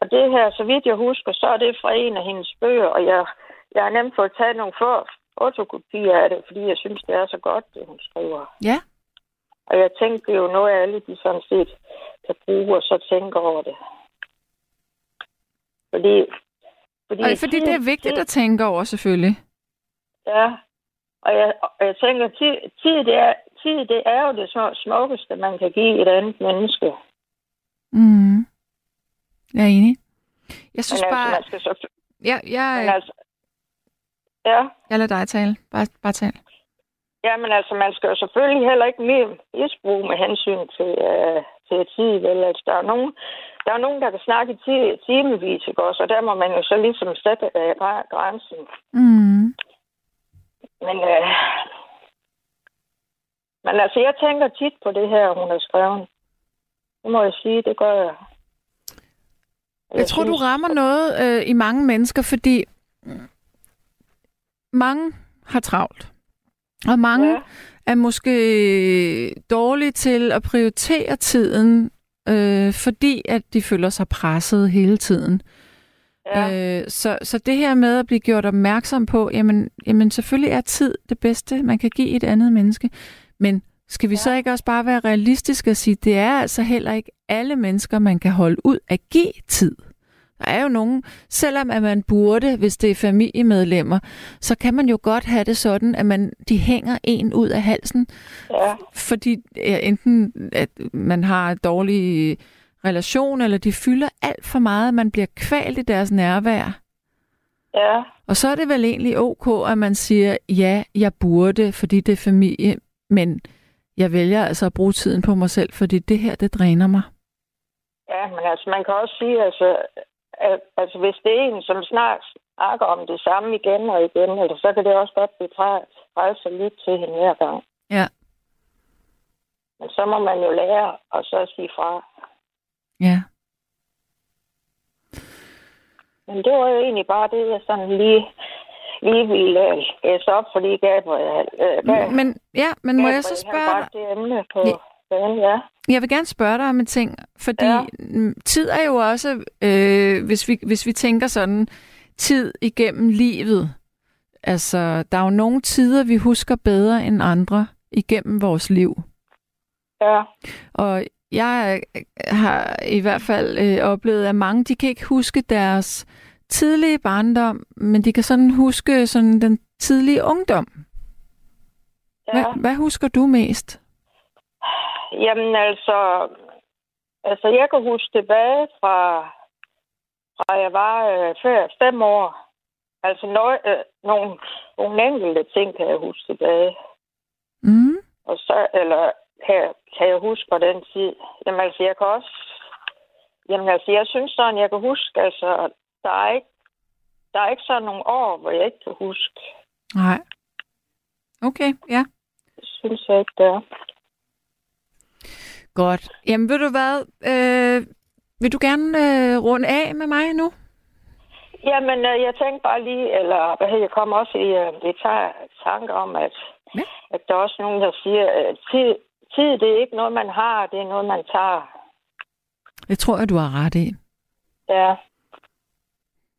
Og det her, så vidt jeg husker, så er det fra en af hendes bøger, og jeg, jeg har nemt fået taget nogle få, fotokopier af det, fordi jeg synes, det er så godt, det hun skriver. Ja. Og jeg tænkte, det er jo noget, alle de sådan set kan bruge og så tænke over det. Fordi, fordi, Og fordi det er vigtigt at tænke over, selvfølgelig. Ja, og jeg, og jeg tænker, tid, tid, det er, tid, det er jo det små- smukkeste, man kan give et andet menneske. Mm. Jeg er enig. Jeg synes Men bare... altså, man skal så, Ja, men jeg, altså, ja, jeg lader dig tale. Bare, bare tale. ja, men altså, man skal jo selvfølgelig heller ikke mere misbruge med hensyn til, øh, til tid, vel? Altså, der er nogen, der er nogen, der kan snakke i ti- timevis, ikke også? Og der må man jo så ligesom sætte øh, græ- grænsen. Mm. Men, øh, men altså, jeg tænker tit på det her, hun har skrevet. Det må jeg sige, det gør jeg. Jeg tror, du rammer noget øh, i mange mennesker, fordi mange har travlt. Og mange Ja. er måske dårlige til at prioritere tiden, øh, fordi at de føler sig presset hele tiden. Ja. Øh, så, så det her med at blive gjort opmærksom på, jamen, jamen selvfølgelig er tid det bedste, man kan give et andet menneske. Men skal vi ja. så ikke også bare være realistiske og sige, det er altså heller ikke alle mennesker, man kan holde ud at give tid. Der er jo nogen, selvom at man burde, hvis det er familiemedlemmer, så kan man jo godt have det sådan, at man, de hænger en ud af halsen, Ja. fordi ja, enten at man har en dårlig relation, eller de fylder alt for meget, man bliver kvalt i deres nærvær. Ja. Og så er det vel egentlig ok, at man siger, ja, jeg burde, fordi det er familie, men jeg vælger altså at bruge tiden på mig selv, fordi det her, det dræner mig. Ja, men altså, man kan også sige, altså, at, altså hvis det er en, som snart snakker om det samme igen og igen, eller, så kan det også godt blive at lytte til hende hver gang. Ja. Men så må man jo lære og så sige fra. Ja. Men det var jo egentlig bare det, jeg sådan lige, lige ville øh, læse op, fordi Gabriel... Øh, Gabriel Men, ja, men må jeg så spørge dig? det emne på Ja. banen, ja. Jeg vil gerne spørge dig om en ting, fordi ja. Ja. tid er jo også, øh, hvis, vi, hvis vi tænker sådan, tid igennem livet. Altså, der er jo nogle tider, vi husker bedre end andre igennem vores liv. Ja, Og jeg har i hvert fald øh, oplevet, at mange, de kan ikke huske deres tidlige barndom, men de kan sådan huske sådan den tidlige ungdom. ja. Hvad, hvad husker du mest? Jamen altså, altså jeg kan huske tilbage fra, fra jeg var øh, før fem år. Altså noget, øh, nogle, nogle enkelte ting kan jeg huske tilbage. Mm. Og så, eller kan, kan jeg huske på den tid. Jamen altså, jeg kan også... Jamen altså, jeg synes sådan, jeg kan huske, altså, der er ikke, der er ikke sådan nogle år, hvor jeg ikke kan huske. Nej. Okay, ja. Det synes jeg ikke, det er. Godt. Jamen, ved du hvad? Øh, vil du gerne øh, runde af med mig nu? Jamen, øh, jeg tænkte bare lige, eller hvad jeg kom også i øh, det tager tanker om, at, Ja. at der er også nogen, der siger, at tid, tid, det er ikke noget, man har, det er noget, man tager. Det tror jeg, du har ret i. Ja.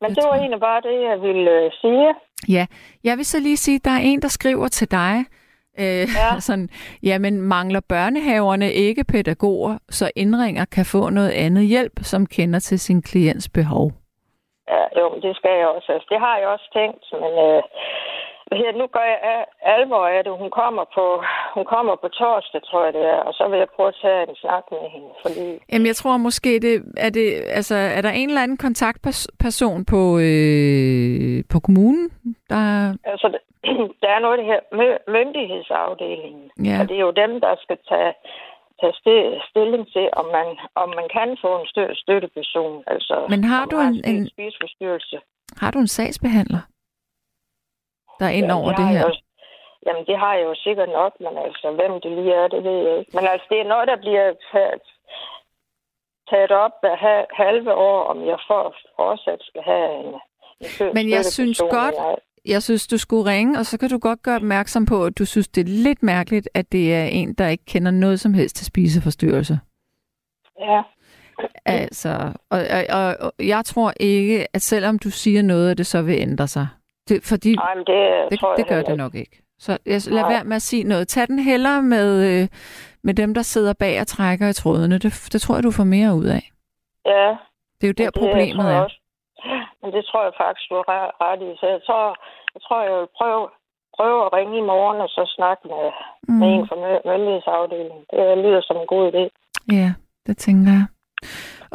Men Det var egentlig bare det, jeg ville øh, sige. Ja, jeg vil så lige sige, at der er en, der skriver til dig, øh, ja. sådan, jamen mangler børnehaverne ikke pædagoger, så indringer kan få noget andet hjælp, som kender til sin klients behov. Ja, jo, det skal jeg også. Altså, det har jeg også tænkt, men øh, hvad det, nu gør jeg al- alvor af det. Hun kommer, på, hun kommer på torsdag, tror jeg det er, og så vil jeg prøve at tage en snak med hende, fordi Jamen, jeg tror måske, det, er, det, altså, er der en eller anden kontaktperson på, øh, på kommunen, der... altså, der er noget det her myndighedsafdelingen, Ja. og det er jo dem, der skal tage, tage sti- stilling til, om man, om man kan få en stø- støtteperson. Altså, Men har du en- en- spiseforstyrrelse. Har du en sagsbehandler, der er ind over Jamen, det jeg her? Jo, jamen, det har jeg jo sikkert nok, men altså, hvem det lige er, det ved jeg ikke. Men altså, det er noget, der bliver taget, taget op ha- halve år, om jeg for, fortsat skal have en, en Men jeg synes godt- ej. Jeg synes, du skulle ringe, og så kan du godt gøre opmærksom på, at du synes, det er lidt mærkeligt, at det er en, der ikke kender noget som helst til spiseforstyrrelse. Ja, Altså, og, og, og, og jeg tror ikke, at selvom du siger noget, at det så vil ændre sig. Det, fordi Nej, men det, det, tror jeg det gør det nok ikke. Så jeg, lad Nej. være med at sige noget. Tag den hellere med, øh, med dem, der sidder bag og trækker i trådene. Det, det tror jeg, du får mere ud af. Ja, Det er jo der, det problemet er. Også. Men det tror jeg faktisk, du har re- ret i. Så jeg tror, jeg, tror, jeg vil prøve, prøve at ringe i morgen og så snakke med, mm. med en fra myndighedsafdelingen. Det lyder som en god idé. Ja, det tænker jeg.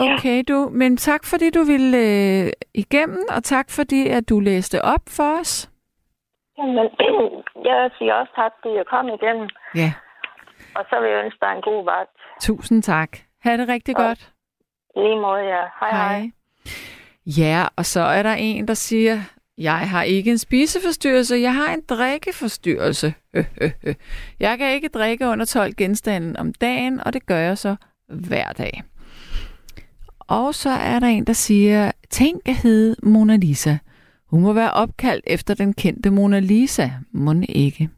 Okay, du. Men tak, fordi du ville øh, igennem, og tak, fordi at du læste op for os. Jamen, jeg siger også tak, fordi jeg kom igennem. Ja. Og så vil jeg ønske dig en god vagt. Tusind tak. Ha' det rigtig Og- godt. Lige måde, ja. Hej, hej. hej. Ja, og så er der en, der siger, jeg har ikke en spiseforstyrrelse, jeg har en drikkeforstyrrelse. jeg kan ikke drikke under 12 genstande om dagen, og det gør jeg så hver dag. Og så er der en, der siger, tænk at hedde Mona Lisa. Hun må være opkaldt efter den kendte Mona Lisa. Må ikke.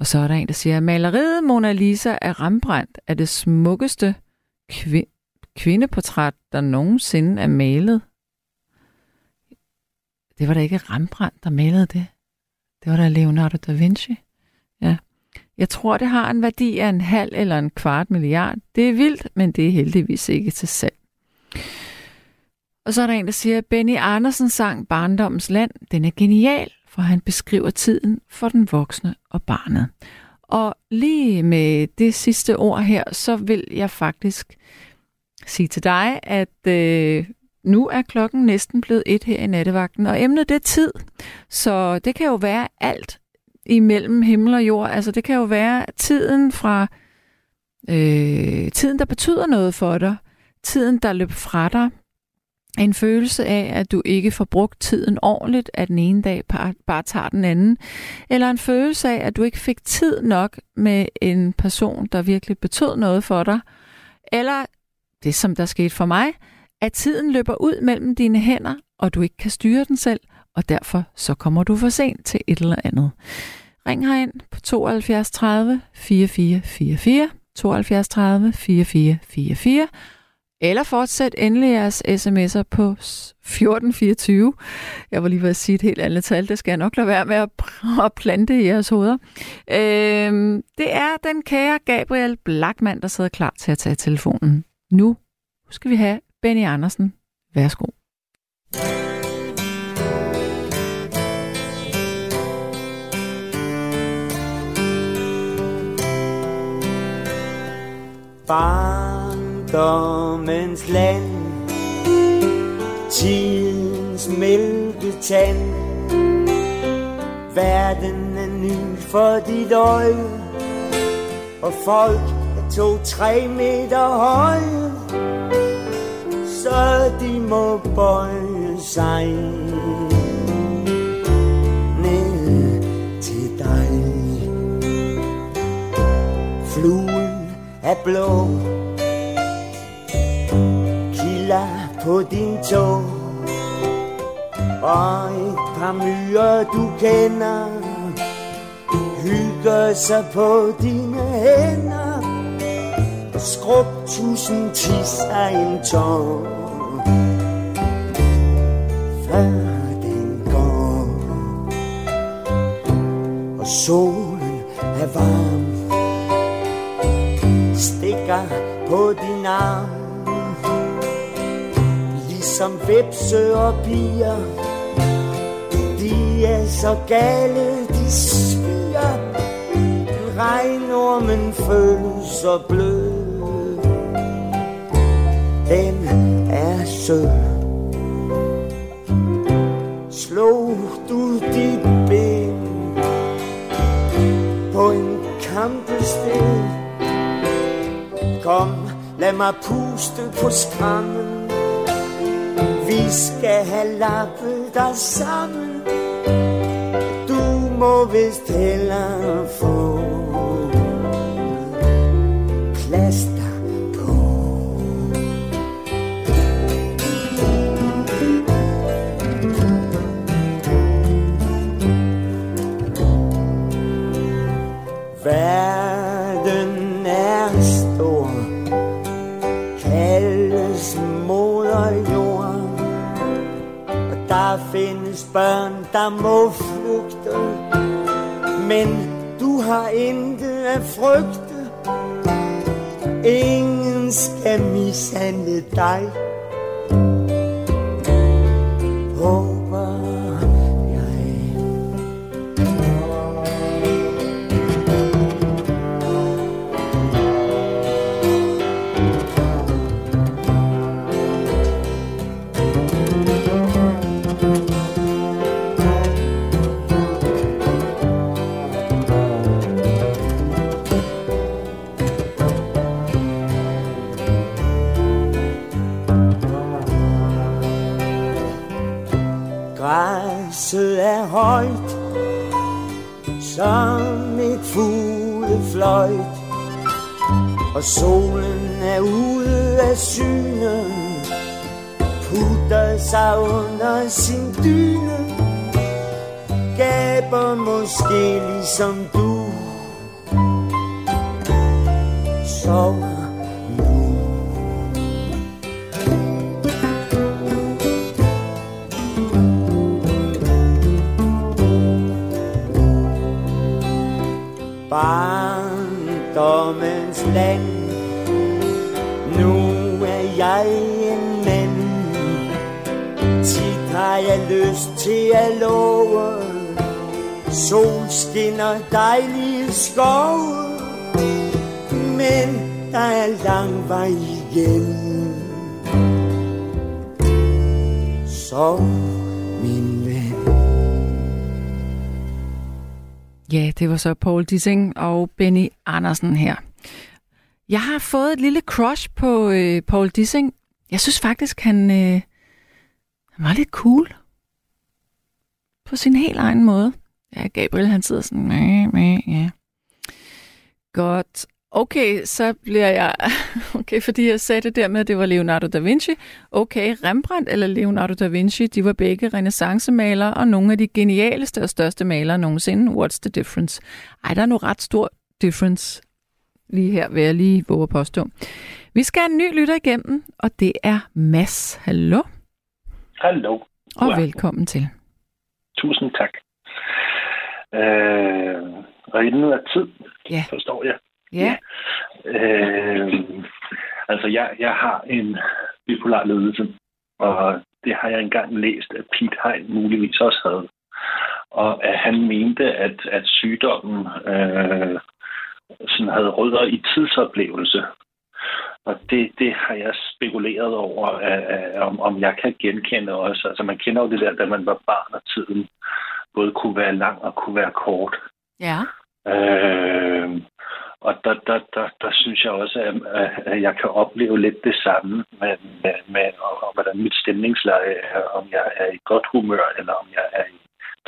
Og så er der en, der siger, maleriet Mona Lisa af Rembrandt er det smukkeste kvi- kvindeportræt, der nogensinde er malet. Det var da ikke Rembrandt, der malede det. Det var da Leonardo da Vinci. Ja. Jeg tror, det har en værdi af en halv eller en kvart milliard. Det er vildt, men det er heldigvis ikke til salg. Og så er der en, der siger, at Benny Andersen sang Barndommens Land. Den er genial, for han beskriver tiden for den voksne og barnet. Og lige med det sidste ord her, så vil jeg faktisk sige til dig, at øh, nu er klokken næsten blevet et her i nattevagten, og emnet det er tid. Så det kan jo være alt imellem himmel og jord. Altså det kan jo være tiden fra øh, tiden, der betyder noget for dig. Tiden, der løb fra dig. En følelse af, at du ikke får brugt tiden ordentligt, at den ene dag bare, bare tager den anden. Eller en følelse af, at du ikke fik tid nok med en person, der virkelig betød noget for dig. Eller det, som der skete for mig, at tiden løber ud mellem dine hænder, og du ikke kan styre den selv, og derfor så kommer du for sent til et eller andet. Ring herind på 72 30 4444, 72 30 4444, eller fortsæt endelig jeres sms'er på 1424. Jeg var lige ved at sige et helt andet tal, det skal jeg nok lade være med at, at plante i jeres hoveder. Øhm, det er den kære Gabriel Blackman, der sidder klar til at tage telefonen. Nu skal vi have Benny Andersen. Værsgo. Barndommens land. Tidens mælketand Verden er ny for dit øje. Og folk er to-tre meter høje. Så de må bøje sig Ned til dig. Fluen er blå. Kilder på din tog. Og et par myrer du kender Hygger sig på dine hænder. Og skrub tusind tis af en tår Før den går. Og solen er varm stikker på din arm. Ligesom vepse og bier. De er så gale, de spiger Regnormen føles så blød. Den er sød. Slog du dit ben På en kampested? Kom, lad mig puste på skrammen vi skal have lappet dig sammen. Du må vist hellere få Plast børn der må flygte Men du har intet at frygte. Ingen skal mishandle dig. Og solen er ude af syne Putter sig under sin dyne Gaber måske ligesom du. Sover land. Nu er jeg en mand. Tit har jeg lyst til at love. Sol skinner dejlige skove Men der er lang vej igen. Så min ven. Ja, det var så Paul Dissing og Benny Andersen her. Jeg har fået et lille crush på øh, Paul Dissing. Jeg synes faktisk, han, øh, han var lidt cool. På sin helt egen måde. Ja, Gabriel han sidder sådan, mæh, mæh, ja. Godt. Okay, så bliver jeg... Okay, fordi jeg sagde det der med, at det var Leonardo da Vinci. Okay, Rembrandt eller Leonardo da Vinci, de var begge renaissancemalere og nogle af de genialeste og største malere nogensinde. What's the difference? Ej, der er nu ret stor difference lige her, vil jeg lige våge at påstå. Vi skal have en ny lytter igennem, og det er Mads. Hallo, Hallo. og Ja. velkommen til. Tusind tak. Øh, og i nu er tid, Ja. forstår jeg. Ja, Øh, altså, jeg, jeg har en bipolar lidelse, og det har jeg engang læst, at Pete Hein muligvis også havde. Og at han mente, at, at sygdommen øh, sådan havde rødder i tidsoplevelse. Og det, det har jeg spekuleret over, at, om, om jeg kan genkende også. Altså man kender jo det der, da man var barn, og tiden både kunne være lang og kunne være kort. ja. Øh, og der, der, der, der synes jeg også, at, at jeg kan opleve lidt det samme med, med, med og, og, hvordan mit stemningsleje er, om jeg er i godt humør, eller om jeg er i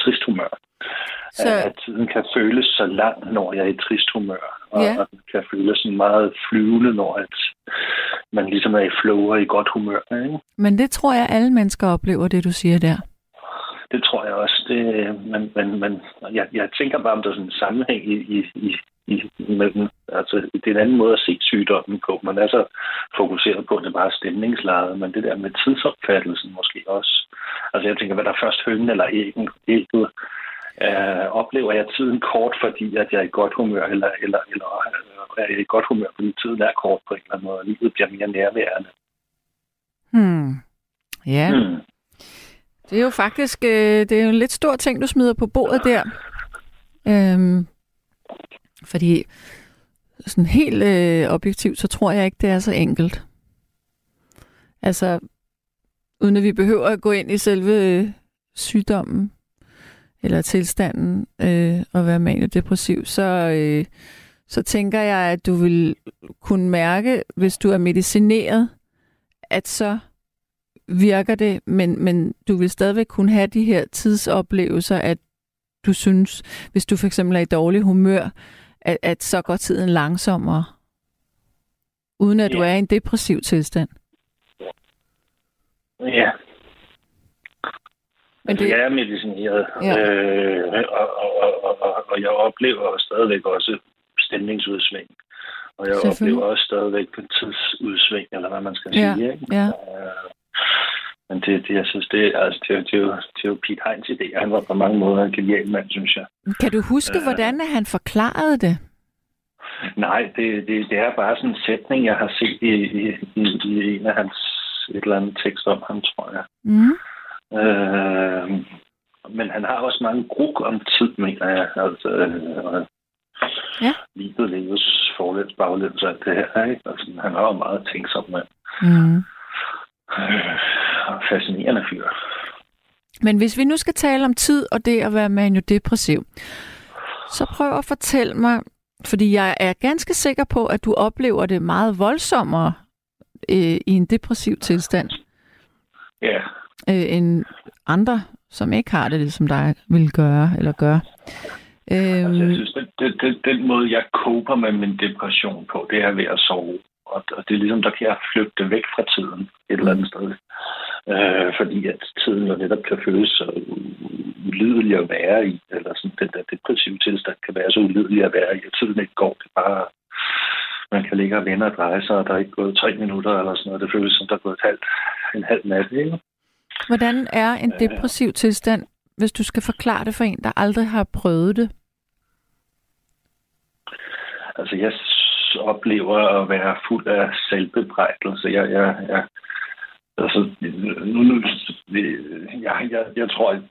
trist humør. Så- At, tiden kan føles så lang, når jeg er i trist humør, og, Ja. den kan føles sådan meget flyvende, når at man ligesom er i flow og i godt humør. Ikke? Men det tror jeg, alle mennesker oplever, det du siger der. Det tror jeg også. Det, men men, men jeg, jeg tænker bare, om der er sådan en sammenhæng i, i, i, i mellem. Altså, det er en anden måde at se sygdommen på. Man er så fokuseret på, at det bare er stemningslejet, men det der med tidsopfattelsen måske også. Altså, jeg tænker, hvad der er først hønnen eller æggen, ægget. Øh, oplever jeg tiden kort, fordi at jeg er i godt humør, eller, eller, eller er jeg i godt humør, fordi tiden er kort på en eller anden måde, og livet bliver mere nærværende. Hmm. Ja. Hmm. Det er jo faktisk øh, det er jo en lidt stor ting, du smider på bordet der. Øhm, fordi sådan helt øh, objektivt, så tror jeg ikke, det er så enkelt. Altså, uden at vi behøver at gå ind i selve øh, sygdommen eller tilstanden øh, og være maniodepressiv, så, øh, så tænker jeg, at du vil kunne mærke, hvis du er medicineret, at så virker det, men, men du vil stadigvæk kunne have de her tidsoplevelser, at du synes, hvis du for eksempel er i dårlig humør, at, at så går tiden langsommere, uden at du Ja. er i en depressiv tilstand. Ja. Men det- jeg er medicineret, Ja. øh, og, og, og, og, og jeg oplever stadigvæk også stemningsudsving. Og jeg oplever også stadigvæk tidsudsving, eller hvad man skal Ja, sige. Ikke? ja. Øh, Men det, det, jeg synes, det, er- altså, det, er det, er jo, det er jo Pete Heinz idé. Han var på mange måder en genial mand, synes jeg. Kan du huske, Øh. hvordan han forklarede det? Nej, det, det, det er bare sådan en sætning, jeg har set i, i, i, i en af hans et eller andet tekst om ham, tror jeg. Mm. Øh, men han har også mange gruk om tid, mener jeg. Altså, øh, Ja. Livet leves forlæns, baglæns og alt det her. Ikke? Altså, han har jo meget tænksom mand. Mm. Øh, fascinerende fyr. Men hvis vi nu skal tale om tid og det at være maniodepressiv, så prøv at fortælle mig, fordi jeg er ganske sikker på, at du oplever det meget voldsommere øh, i en depressiv tilstand, Ja, øh, end andre, som ikke har det, som dig vil gøre eller gør. altså, Øhm, jeg synes, det, det, det, den måde, jeg koper med min depression på, det er ved at sove. Og, og det er ligesom, der kan jeg flygte væk fra tiden et eller andet sted. Øh, fordi at tiden jo netop kan føles så ulidelig at være i, eller sådan den der depressive tilstand kan være så ulidelig at være i, at tiden ikke går. Det er bare, man kan ligge og vende og dreje sig, og der er ikke gået tre minutter eller sådan noget. Det føles som, der er gået et halvt, en halv nat, ikke? Hvordan er en depressiv tilstand, hvis du skal forklare det for en, der aldrig har prøvet det? Altså, jeg oplever at være fuld af selvbebrejdelse. Jeg, jeg, jeg, altså, nu, nu, jeg, jeg, jeg tror, at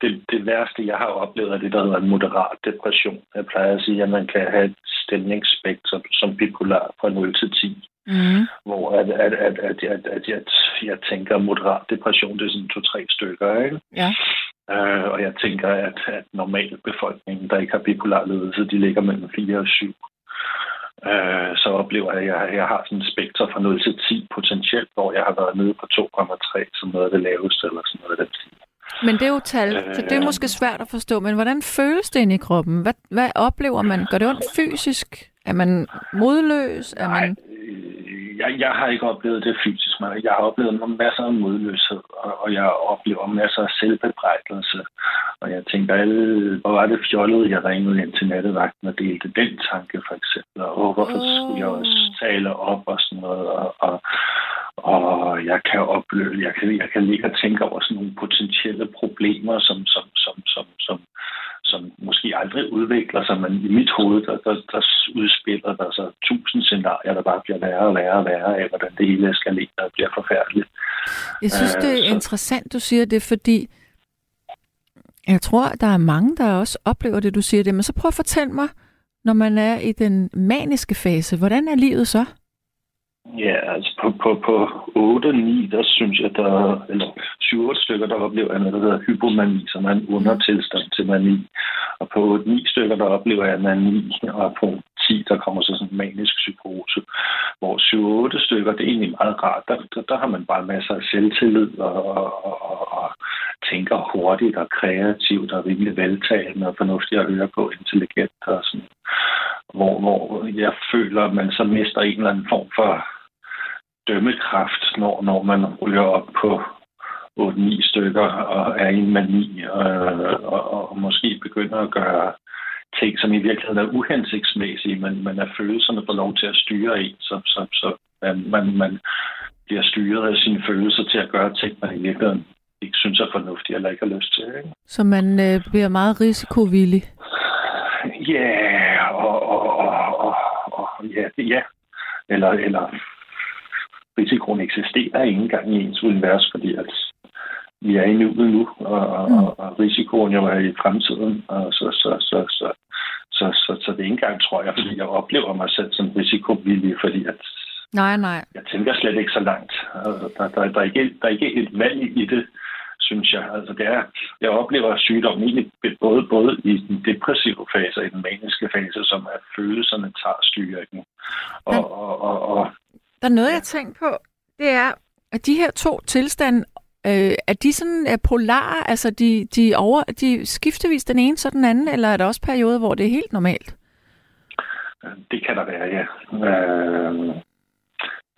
det, det værste, jeg har oplevet, er det, der hedder en moderat depression. Jeg plejer at sige, at man kan have et stemningsspektrum som bipolar fra 0 til 10 Mm. hvor at, at, at, at, at, at jeg, jeg tænker, at moderat depression, det er sådan to-tre stykker, ikke? Ja. Øh, og jeg tænker, at, at normal befolkningen, der ikke har bipolar lidelse, de ligger mellem 4 og 7. Øh, så oplever jeg, at jeg, har sådan en spektrum fra 0 til 10 potentielt, hvor jeg har været nede på 2,3 som noget af det laveste, eller sådan noget af den stil. Men det er jo tal, så det er Øh. måske svært at forstå. Men hvordan føles det inde i kroppen? Hvad, hvad oplever man? Gør det ondt fysisk? Er man modløs? Er man... Jeg, jeg har ikke oplevet det fysisk, men jeg har oplevet masser af modløshed, og, og jeg oplever masser af selvbebrejdelse. Og jeg tænker, alle, hvor var det fjollet, jeg ringede ind til nattevagten og delte den tanke, for eksempel. Og hvorfor skulle jeg også tale op og sådan noget. Og, og, og jeg kan opleve, jeg kan, jeg kan ligge og tænke over sådan nogle potentielle problemer, som, som, som, som, som, som måske aldrig udvikler sig, men i mit hoved, der, der, der udspiller der sig tusind scenarier, der bare bliver værre og værre og værre af, hvordan det hele eskalerer og bliver forfærdeligt. Jeg synes, Øh, det er så- interessant, du siger det, fordi jeg tror, der er mange, der også oplever det, du siger det. Men så prøv at fortælle mig, når man er i den maniske fase, hvordan er livet så? Ja, altså på, på, på 8-9, der synes jeg, der eller 7 stykker, der oplever jeg noget, der hedder hypomani, som er en undertilstand til mani. Og på 8-9 stykker, der oplever jeg mani, og på 10, der kommer så sådan en manisk psykose. Hvor 7-8 stykker, det er egentlig meget rart. Der, der, der har man bare masser af selvtillid og, og, og, og tænker hurtigt og kreativt og rimelig veltalende og fornuftigt at høre på, intelligent og sådan hvor, hvor jeg føler, at man så mister en eller anden form for dømmekraft, når, når man ryger op på 8-9 stykker og er i en mani, øh, og, og måske begynder at gøre ting, som i virkeligheden er uhensigtsmæssige, men, men at følelserne får lov til at styre en, så, så, så man, man, man bliver styret af sine følelser til at gøre ting, man i virkeligheden ikke synes er fornuftige eller ikke har lyst til. Ikke? Så man øh, bliver meget risikovillig. Ja, og, og, og, og, og ja, det, ja. Eller, eller risikoen eksisterer ikke engang i ens univers, fordi at vi er i nuet nu, og, og, Mm. og, og risikoen jo er i fremtiden. Og så, så, så, så, så, så, så det er ikke engang, tror jeg, fordi jeg oplever mig selv som risikovillig, fordi at Nej, nej. jeg tænker slet ikke så langt. Altså, Der, der, der, er ikke, der er ikke et valg i det, synes jeg. Altså, det er, jeg oplever sygdommen egentlig både, både i den depressive fase og i den maniske fase, som at følelserne tager styringen. Og, og, og, og Der er noget, jeg har tænkt på. Det er, at de her to tilstande, øh, er de sådan er polare? Altså, de, de, over, de skiftevis den ene så den anden, eller er der også perioder, hvor det er helt normalt? det kan der være, ja. Øh,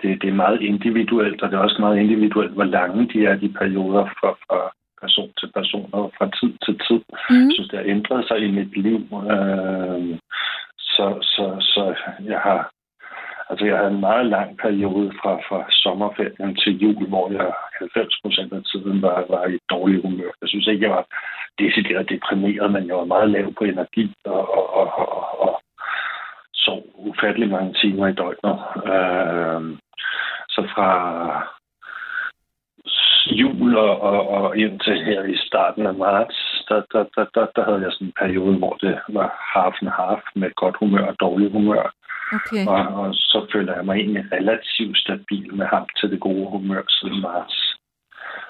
det, det er meget individuelt, og det er også meget individuelt, hvor lange de er, de perioder fra, fra person til person og fra tid til tid. Mm. Jeg synes, det har ændret sig i mit liv. Øh, så, så, så jeg har altså jeg har en meget lang periode fra, fra sommerferien til jul, hvor jeg 90 procent af tiden var, var i dårlig humør. Jeg synes ikke, jeg var decideret deprimeret, men jeg var meget lav på energi og, og, og, og, og sov ufattelig mange timer i døgnet. Øh, så fra jul og, og, og indtil her i starten af marts, der, der, der, der, der havde jeg sådan en periode, hvor det var half and half med godt humør og dårlig humør. Okay. Og, og så føler jeg mig egentlig relativt stabil med ham til det gode humør siden marts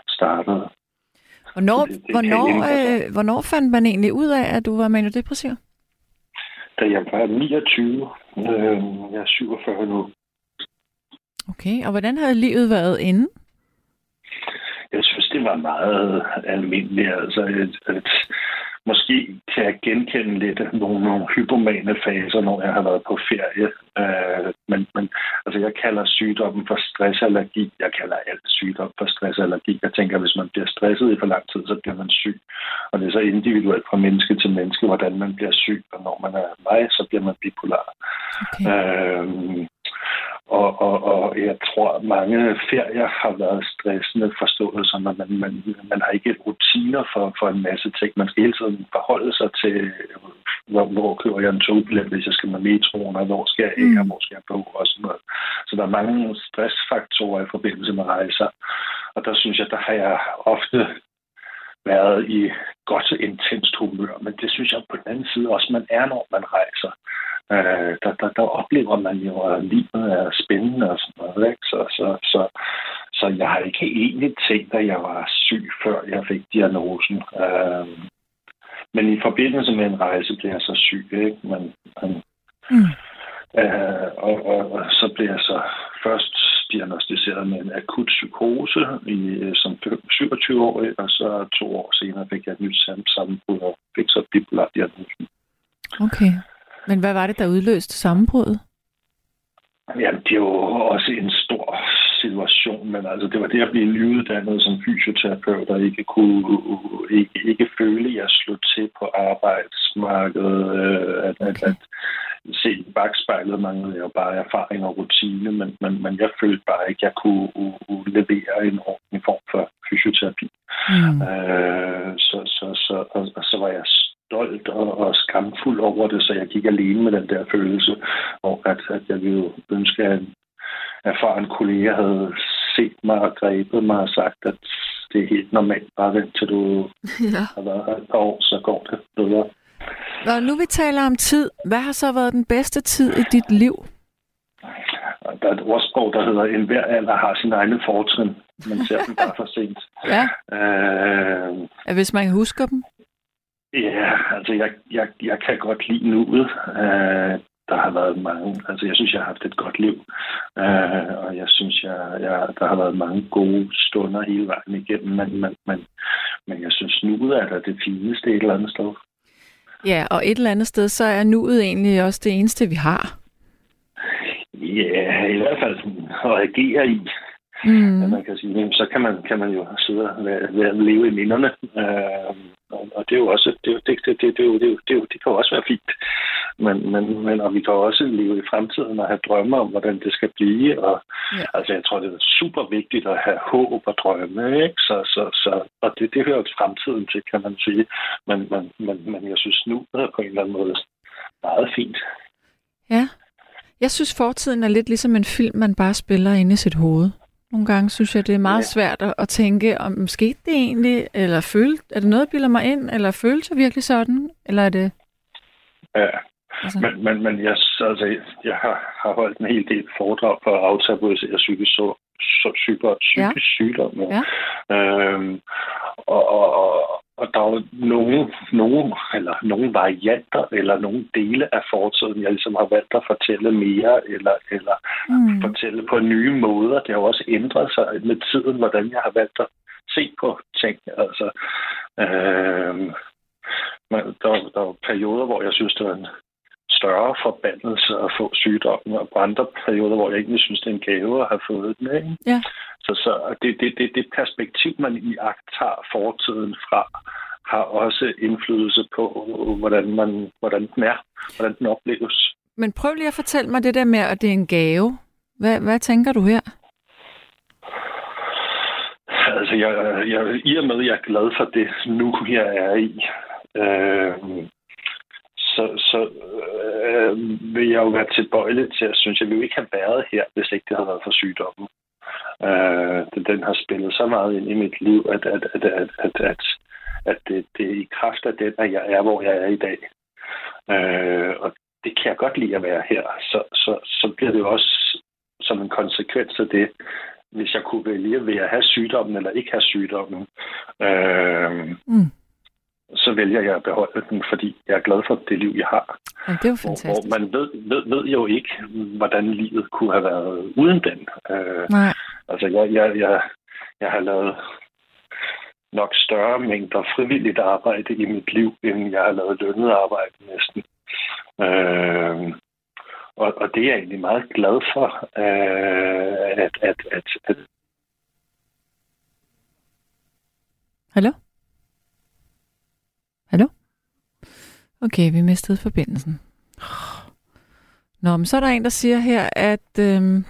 startede. Hvornår, Det- det hvornår, øh, hvornår fandt man egentlig ud af, at du var manodepressiv? Da jeg var 29, øh, jeg er 47 nu, Okay, og hvordan havde livet været inden? Jeg synes, det var meget almindeligt. Altså, at, at måske kan jeg genkende lidt nogle, nogle hypomane faser, når jeg har været på ferie. Øh, men, men altså, jeg kalder sygdommen for stressallergi. Jeg kalder alt sygdom for stressallergi. Jeg tænker, hvis man bliver stresset i for lang tid, så bliver man syg. Og det er så individuelt fra menneske til menneske, hvordan man bliver syg. Og når man er mig, så bliver man bipolar. Okay. Øhm, og, og, og jeg tror, at mange ferier har været stressende forstået, som at man, man, man har ikke rutiner for, for en masse ting. Man skal hele tiden forholde sig til, hvor, hvor køber jeg en togbillet, hvis jeg skal med metroen, og hvor skal jeg af, og hvor skal jeg på, og sådan noget. Så der er mange stressfaktorer i forbindelse med rejser. Og der synes jeg, der har jeg ofte været i godt intenst humør, men det synes jeg på den anden side også, man er, når man rejser. Øh, der, der, der oplever man jo, at livet er spændende og sådan noget. Ikke? Så, så, så, så jeg har ikke egentlig tænkt, at jeg var syg, før jeg fik diagnosen. Øh, men i forbindelse med en rejse blev jeg så syg, ikke? Men, men, Mm. øh, og, og, og så blev jeg så først diagnostiseret med en akut psykose i, øh, som 27-årig, og så to år senere fik jeg et nyt sam- sammenbrud og fik så bipolar diagnosen. Okay. Men hvad var det, der udløste sammenbruddet? Jamen, det er jo også en stor situation, men altså, det var det at blive nyuddannet som fysioterapeut, og ikke kunne ikke, ikke føle, at jeg slog til på arbejdsmarkedet, øh, at, at, at se i bagspejlet manglede jeg bare erfaring og rutine, men, men, men jeg følte bare ikke, at jeg kunne uh, uh, levere en ordentlig form for fysioterapi. Mm. Øh, så, så, så, og, og så var jeg stolt og, og skamfuld over det, så jeg gik alene med den der følelse, og at, at jeg ville ønske, at erfaren kollega havde set mig og grebet mig og sagt, at det er helt normalt, bare vent til du Ja. har været her et par år, så går det bedre. Når nu vi taler om tid, hvad har så været den bedste tid i dit liv? Der er et ordsprog, der hedder, en hver alder har sin egne fortrin. Man ser dem bare for sent. Ja. Øh, hvis man husker dem? Ja, altså jeg, jeg, jeg kan godt lide nuet. Uh, der har været mange, altså jeg synes, jeg har haft et godt liv. Uh, og jeg synes, jeg, jeg, der har været mange gode stunder hele vejen igennem, men, men, men, men jeg synes, nuet er da det fineste et eller andet sted. Ja, og et eller andet sted, så er nuet egentlig også det eneste, vi har. Ja, i hvert fald at agere i. Mm. man kan sige, så kan man, kan man jo sidde og leve i minderne. Øh, og, det er jo også, det, jo- det, det, det, det, jo- det, jo- det, jo- det kan jo også være fint. Men, men, men, og vi kan jo også leve i fremtiden og have drømme om, hvordan det skal blive. Og, Ja. Altså, jeg tror, det er super vigtigt at have håb og drømme. Ikke? Så, så, så, og det, det hører til fremtiden til, kan man sige. Men, men, men, men jeg synes nu er på en eller anden måde meget fint. Ja. Jeg synes, fortiden er lidt ligesom en film, man bare spiller inde i sit hoved. Nogle gange synes jeg, det er meget Ja. svært at, tænke, om skete det egentlig, eller følte, er det noget, jeg bilder mig ind, eller følte jeg virkelig sådan, eller er det... Ja. Altså, Men, men, men jeg, altså, jeg har, har holdt en hel del foredrag på at aftabuisere psykisk, så, så, psykisk, psykisk ja. sygdom. Ja. Øhm, og, og, og, og der er jo nogle, nogle, eller nogle varianter, eller nogle dele af fortiden, jeg ligesom har valgt at fortælle mere, eller, eller mm, fortælle på nye måder. Det har jo også ændret sig med tiden, hvordan jeg har valgt at se på ting. Altså, øhm, men der, der er jo perioder, hvor jeg synes, det var en større forbandelse at få sygdommen, og på andre perioder, hvor jeg egentlig synes, det er en gave at have fået den. Ikke? Ja. Så, så det, det, det, det perspektiv, man i akt tager fortiden fra, har også indflydelse på, hvordan, man, hvordan den er, hvordan den opleves. men prøv lige at fortælle mig det der med, at det er en gave. Hvad, hvad tænker du her? altså, jeg, jeg, i og med, at jeg er glad for det nu, jeg er i, øh, så, så øh, vil jeg jo være tilbøjelig til at synes, jeg ville ikke have været her, hvis ikke det havde været for sygdommen. Øh, den har spillet så meget ind i mit liv, at, at, at, at, at, at, at det, det er i kraft af den, at jeg er, hvor jeg er i dag. Øh, og det kan jeg godt lide at være her. Så, så, så bliver det jo også som en konsekvens af det, hvis jeg kunne vælge, vil jeg have sygdommen eller ikke have sygdommen. Øh, mm så vælger jeg at beholde den, fordi jeg er glad for det liv, jeg har. Ja, det er jo fantastisk. Hvor, hvor man ved, ved, ved jo ikke, hvordan livet kunne have været uden den. Øh, Nej. Altså, jeg, jeg, jeg, jeg har lavet nok større mængder frivilligt arbejde i mit liv, end jeg har lavet lønnet arbejde næsten. Øh, og, og det er jeg egentlig meget glad for, øh, at, at, at, at... Hallo? Hallo? Okay, vi mistede forbindelsen. Nå, men så er der en, der siger her, at øhm,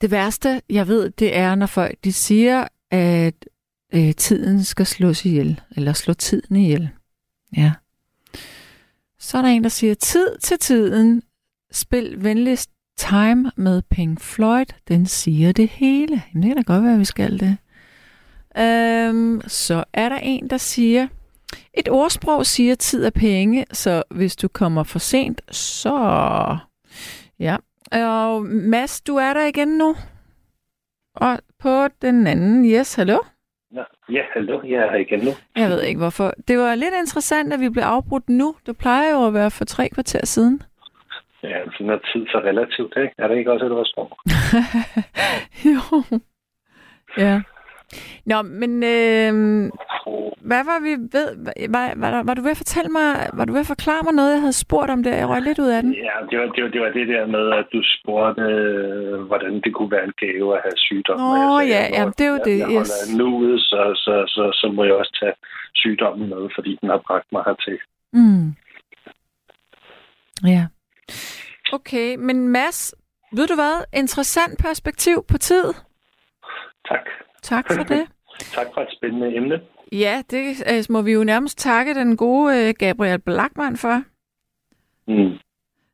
det værste, jeg ved, det er, når folk de siger, at øh, tiden skal slås ihjel, eller slå tiden ihjel. Ja. Så er der en, der siger, tid til tiden, spil venligst Time med Pink Floyd, den siger det hele. Jamen, det kan da godt være, at vi skal det. Øhm, så er der en, der siger, et ordsprog siger tid er penge, så hvis du kommer for sent, så... Ja. Og Mads, du er der igen nu. Og på den anden, yes, hallo? Ja, hallo, jeg er her igen nu. Jeg ved ikke hvorfor. Det var lidt interessant, at vi blev afbrudt nu. Det plejer jo at være for tre kvarter siden. Ja, sådan er tid så relativt, ikke? Er det ikke også et ordsprog? jo. Ja. Nå, men øh, hvad var vi ved? Var, var, var, var du ved at fortælle mig, var du ved at forklare mig noget, jeg havde spurgt om det? Jeg røg lidt ud af den. Ja, det var det, var, det, var det der med, at du spurgte, øh, hvordan det kunne være en gave at have sygdom. Åh, oh, ja, ja, det er jo det. Jeg holder yes. nu ud, så, så, så, så må jeg også tage sygdommen med, fordi den har bragt mig hertil. Mm. Ja. Okay, men Mads, ved du hvad? Interessant perspektiv på tid. Tak. Tak for det. tak for et spændende emne. Ja, det øh, må vi jo nærmest takke den gode øh, Gabriel Blackman for. Mm.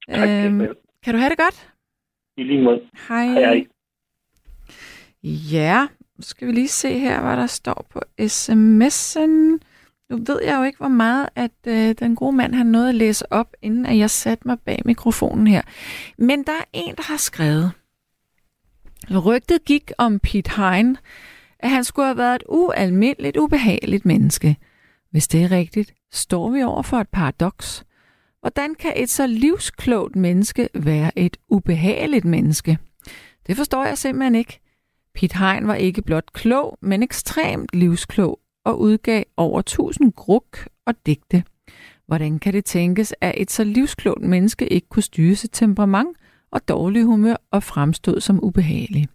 Tak, øhm, kan du have det godt? I lige måde. Hej. Hej, hej. Ja, nu skal vi lige se her, hvad der står på sms'en. Nu ved jeg jo ikke, hvor meget, at øh, den gode mand han nåede at læse op, inden at jeg satte mig bag mikrofonen her. Men der er en, der har skrevet. Rygtet gik om Pete Hein, at han skulle have været et ualmindeligt ubehageligt menneske. Hvis det er rigtigt, står vi over for et paradoks. Hvordan kan et så livsklogt menneske være et ubehageligt menneske? Det forstår jeg simpelthen ikke. Pete Hein var ikke blot klog, men ekstremt livsklog og udgav over tusind gruk og digte. Hvordan kan det tænkes, at et så livsklogt menneske ikke kunne styre sit temperament og dårlig humør og fremstod som ubehagelig?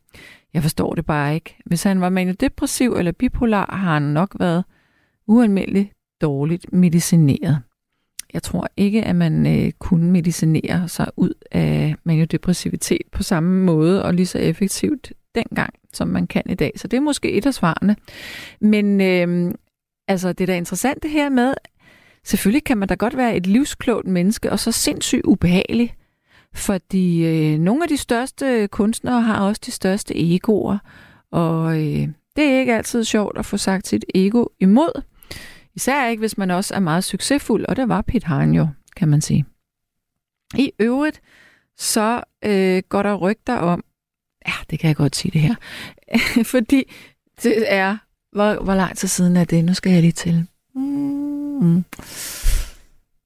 Jeg forstår det bare ikke. Hvis han var maniodepressiv eller bipolar, har han nok været ualmindeligt dårligt medicineret. Jeg tror ikke, at man øh, kunne medicinere sig ud af maniodepressivitet på samme måde og lige så effektivt dengang, som man kan i dag. Så det er måske et af svarene. Men øh, altså, det er da interessant det her med, selvfølgelig kan man da godt være et livsklogt menneske, og så sindssygt ubehagelig. Fordi øh, nogle af de største kunstnere har også de største egoer, og øh, det er ikke altid sjovt at få sagt sit ego imod. Især ikke, hvis man også er meget succesfuld, og det var Pete Hein jo, kan man sige. I øvrigt, så øh, går der rygter om, ja, det kan jeg godt sige det her, fordi det er, hvor, hvor lang tid siden er det? Nu skal jeg lige til. Mm.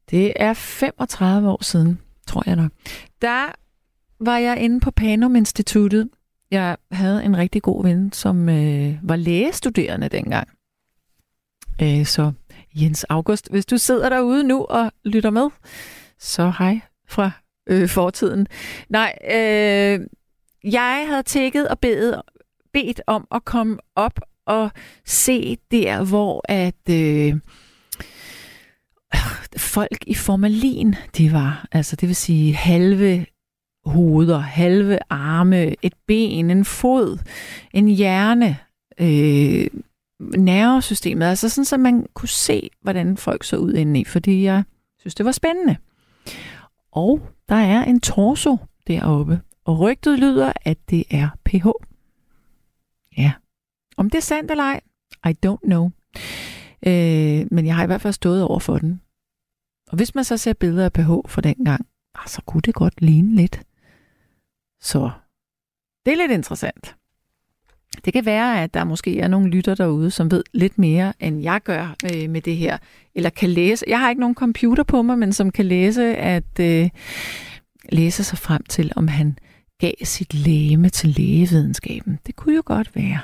Det er 35 år siden, tror jeg nok. Der var jeg inde på Panum Instituttet. Jeg havde en rigtig god ven, som øh, var lægestuderende dengang. Øh, så Jens August, hvis du sidder derude nu og lytter med, så hej fra øh, fortiden. Nej, øh, jeg havde tækket og bedt, bedt om at komme op og se der, hvor at øh, folk i formalin, de var. Altså det vil sige halve hoveder, halve arme, et ben, en fod, en hjerne, øh, nervesystemet, altså sådan, så man kunne se, hvordan folk så ud indeni, fordi jeg synes, det var spændende. Og der er en torso deroppe, og rygtet lyder, at det er pH. Ja. Om det er sandt eller ej, I don't know. Øh, men jeg har i hvert fald stået over for den. Og hvis man så ser billeder af pH fra dengang, ah, så kunne det godt ligne lidt. Så det er lidt interessant. Det kan være, at der måske er nogle lytter derude, som ved lidt mere, end jeg gør øh, med det her. Eller kan læse. Jeg har ikke nogen computer på mig, men som kan læse, at øh, læse sig frem til, om han gav sit læme til lægevidenskaben. Det kunne jo godt være.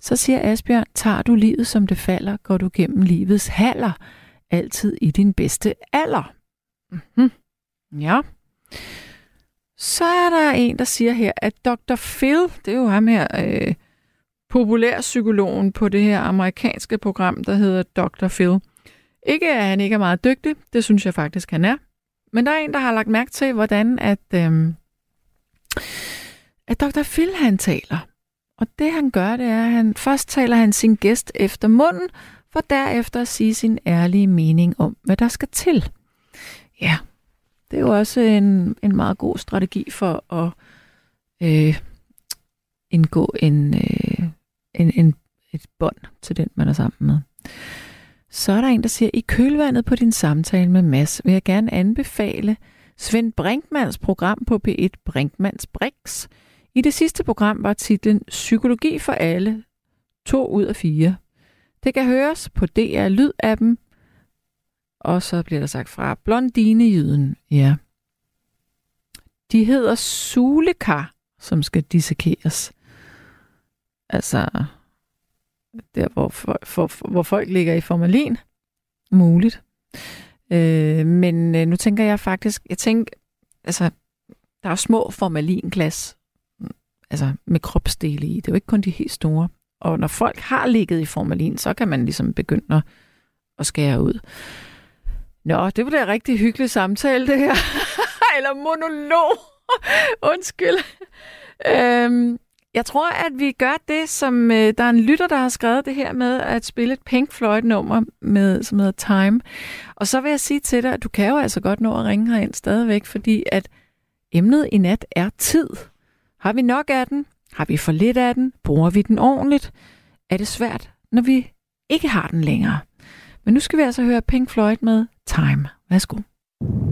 Så siger Asbjørn, tager du livet som det falder, går du gennem livets haller, altid i din bedste alder. Mm-hmm. Ja. Så er der en, der siger her, at Dr. Phil, det er jo ham her, øh, populærpsykologen på det her amerikanske program, der hedder Dr. Phil. Ikke at han ikke er meget dygtig, det synes jeg faktisk, han er. Men der er en, der har lagt mærke til, hvordan at, øh, at Dr. Phil han taler. Og det han gør, det er, at han først taler han sin gæst efter munden, for derefter at sige sin ærlige mening om, hvad der skal til. Ja, det er jo også en, en meget god strategi for at øh, indgå en, øh, en, en, et bånd til den, man er sammen med. Så er der en, der siger, i kølvandet på din samtale med Mads vil jeg gerne anbefale Svend Brinkmans program på P1 Brinkmans Brix. I det sidste program var titlen Psykologi for alle, to ud af fire. Det kan høres på DR Lyd-appen, og så bliver der sagt fra Blondinejyden, ja. De hedder sulekar, som skal dissekeres. Altså, der hvor, for, for, hvor folk ligger i formalin. Muligt. Øh, men øh, nu tænker jeg faktisk, jeg tænker, altså, der er små formalinglas, altså med kropsdele i. Det er jo ikke kun de helt store. Og når folk har ligget i formalin, så kan man ligesom begynde at, at skære ud. Nå, det var en rigtig hyggelig samtale, det her. Eller monolog. Undskyld. Øhm, jeg tror, at vi gør det, som øh, der er en lytter, der har skrevet det her med at spille et Pink Floyd-nummer, med, som hedder Time. Og så vil jeg sige til dig, at du kan jo altså godt nå at ringe herind stadigvæk, fordi at emnet i nat er tid. Har vi nok af den? Har vi for lidt af den? Bruger vi den ordentligt? Er det svært, når vi ikke har den længere? Men nu skal vi altså høre Pink Floyd med Time. Værsgo. time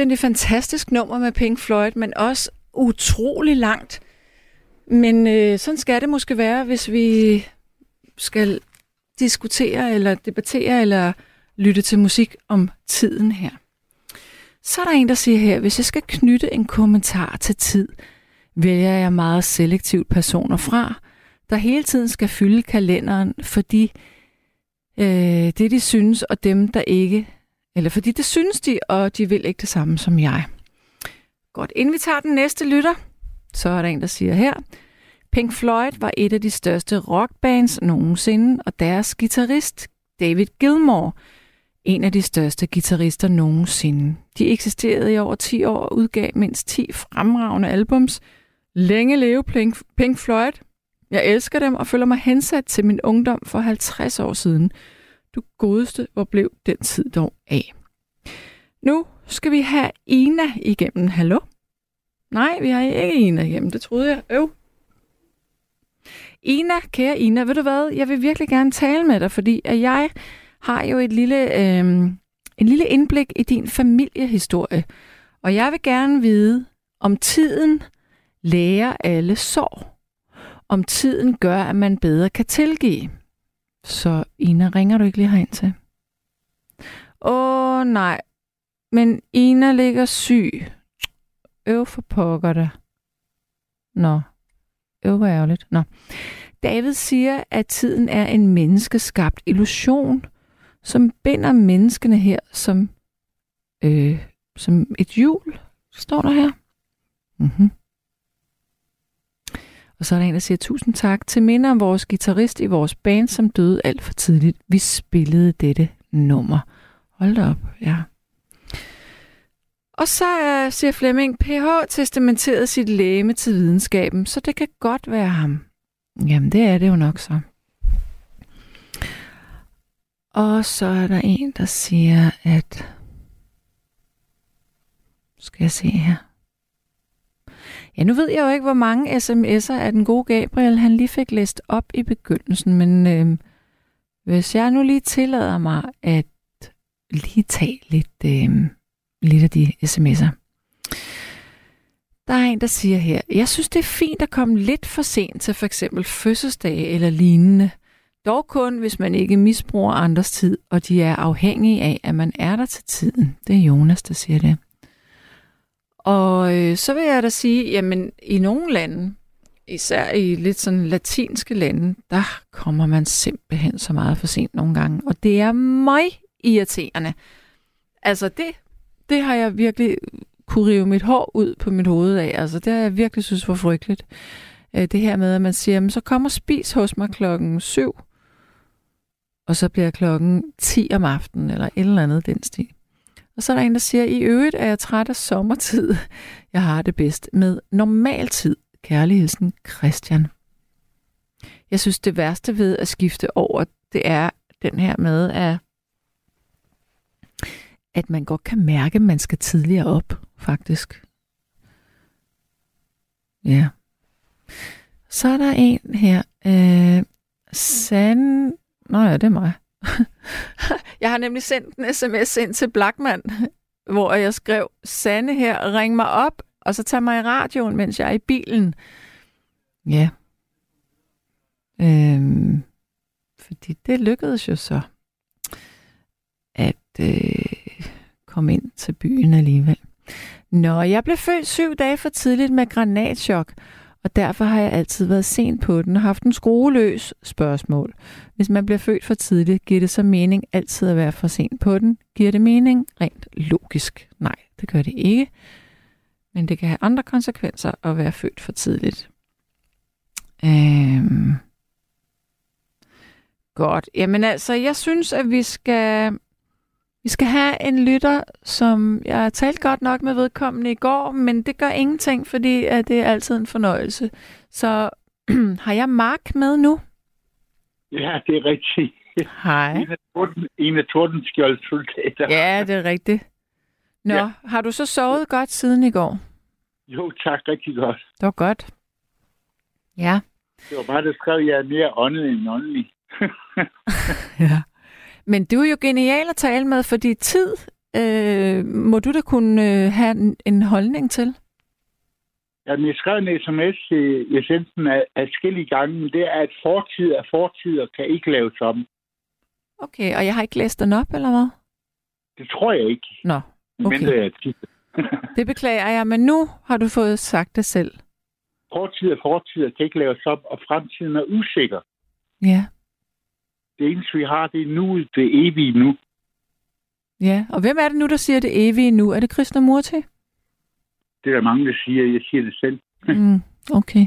Fuldstændig fantastisk nummer med Pink Floyd, men også utrolig langt. Men øh, sådan skal det måske være, hvis vi skal diskutere eller debattere eller lytte til musik om tiden her. Så er der en, der siger her, hvis jeg skal knytte en kommentar til tid, vælger jeg meget selektivt personer fra, der hele tiden skal fylde kalenderen, fordi øh, det de synes, og dem der ikke, eller fordi det synes de, og de vil ikke det samme som jeg. Godt, inden vi tager den næste lytter, så er der en, der siger her, Pink Floyd var et af de største rockbands nogensinde, og deres guitarist, David Gilmour, en af de største guitarister nogensinde. De eksisterede i over 10 år og udgav mindst 10 fremragende albums. Længe leve Pink, Pink Floyd. Jeg elsker dem og føler mig hensat til min ungdom for 50 år siden. Du godeste, hvor blev den tid dog af. Nu skal vi have Ina igennem. Hallo? Nej, vi har ikke Ina igennem. Det troede jeg. Øv. Ina, kære Ina, ved du hvad? Jeg vil virkelig gerne tale med dig, fordi at jeg har jo et lille, øh, en lille indblik i din familiehistorie. Og jeg vil gerne vide, om tiden lærer alle sår. Om tiden gør, at man bedre kan tilgive. Så Ina, ringer du ikke lige herind til? Åh nej, men Ina ligger syg. Øv for pokker det. Nå, øv hvor ærgerligt. Nå. David siger, at tiden er en menneskeskabt illusion, som binder menneskene her som, øh, som et hjul, står der her. Mm-hmm. Og så er der en, der siger, tusind tak til minder om vores guitarist i vores band, som døde alt for tidligt. Vi spillede dette nummer. Hold da op, ja. Og så uh, siger Flemming, PH testamenterede sit læme til videnskaben, så det kan godt være ham. Jamen, det er det jo nok så. Og så er der en, der siger, at... Skal jeg se her. Ja, nu ved jeg jo ikke, hvor mange sms'er af den gode Gabriel, han lige fik læst op i begyndelsen, men øh, hvis jeg nu lige tillader mig at lige tage lidt, øh, lidt af de sms'er. Der er en, der siger her, jeg synes, det er fint at komme lidt for sent til for eksempel fødselsdage eller lignende. Dog kun, hvis man ikke misbruger andres tid, og de er afhængige af, at man er der til tiden. Det er Jonas, der siger det. Og øh, så vil jeg da sige, jamen i nogle lande, især i lidt sådan latinske lande, der kommer man simpelthen så meget for sent nogle gange. Og det er meget irriterende. Altså det, det har jeg virkelig kunne rive mit hår ud på mit hoved af. Altså det har jeg virkelig synes var frygteligt. Øh, det her med, at man siger, så kommer spis hos mig klokken 7, og så bliver klokken 10 om aftenen, eller et eller andet den stil. Og så er der en, der siger, i øvrigt er jeg træt af sommertid. Jeg har det bedst med normaltid. Kærligheden Christian. Jeg synes, det værste ved at skifte over, det er den her med, at, at man godt kan mærke, at man skal tidligere op, faktisk. Ja. Så er der en her. Øh, San Nå ja, det er mig. jeg har nemlig sendt en sms ind til Blackman, hvor jeg skrev, Sanne her, ring mig op, og så tag mig i radioen, mens jeg er i bilen. Ja. Øhm, fordi det lykkedes jo så, at øh, komme ind til byen alligevel. Nå, jeg blev født syv dage for tidligt med granatschok, og derfor har jeg altid været sent på den og haft en skrueløs spørgsmål. Hvis man bliver født for tidligt, giver det så mening altid at være for sent på den? Giver det mening rent logisk? Nej, det gør det ikke. Men det kan have andre konsekvenser at være født for tidligt. Øhm. Godt. Jamen altså, jeg synes, at vi skal vi skal have en lytter, som jeg har talt godt nok med vedkommende i går, men det gør ingenting, fordi at det er altid en fornøjelse. Så har jeg Mark med nu? Ja, det er rigtigt. Hej. En af, torden, en af Tordenskjolds soldater. Ja, det er rigtigt. Nå, ja. har du så sovet godt siden i går? Jo, tak. Rigtig godt. Det var godt. Ja. Det var bare, der skrev, at jeg er mere åndet end åndelig. ja. Men du er jo genial at tale med, fordi tid øh, må du da kunne øh, have en, en holdning til. Jamen, jeg skrev en sms til essensen af forskellige gange, men det er, at fortid er fortid og kan ikke laves om. Okay, og jeg har ikke læst den op, eller hvad? Det tror jeg ikke. Nå, okay. Men det, er det beklager jeg, men nu har du fået sagt det selv. Fortid er fortid og kan ikke laves op, og fremtiden er usikker. Ja. Det eneste, vi har, det er nu, det evige nu. Ja, og hvem er det nu, der siger det evige nu? Er det Krishnamurti? Det er der mange, der siger. Jeg siger det selv. Mm, okay.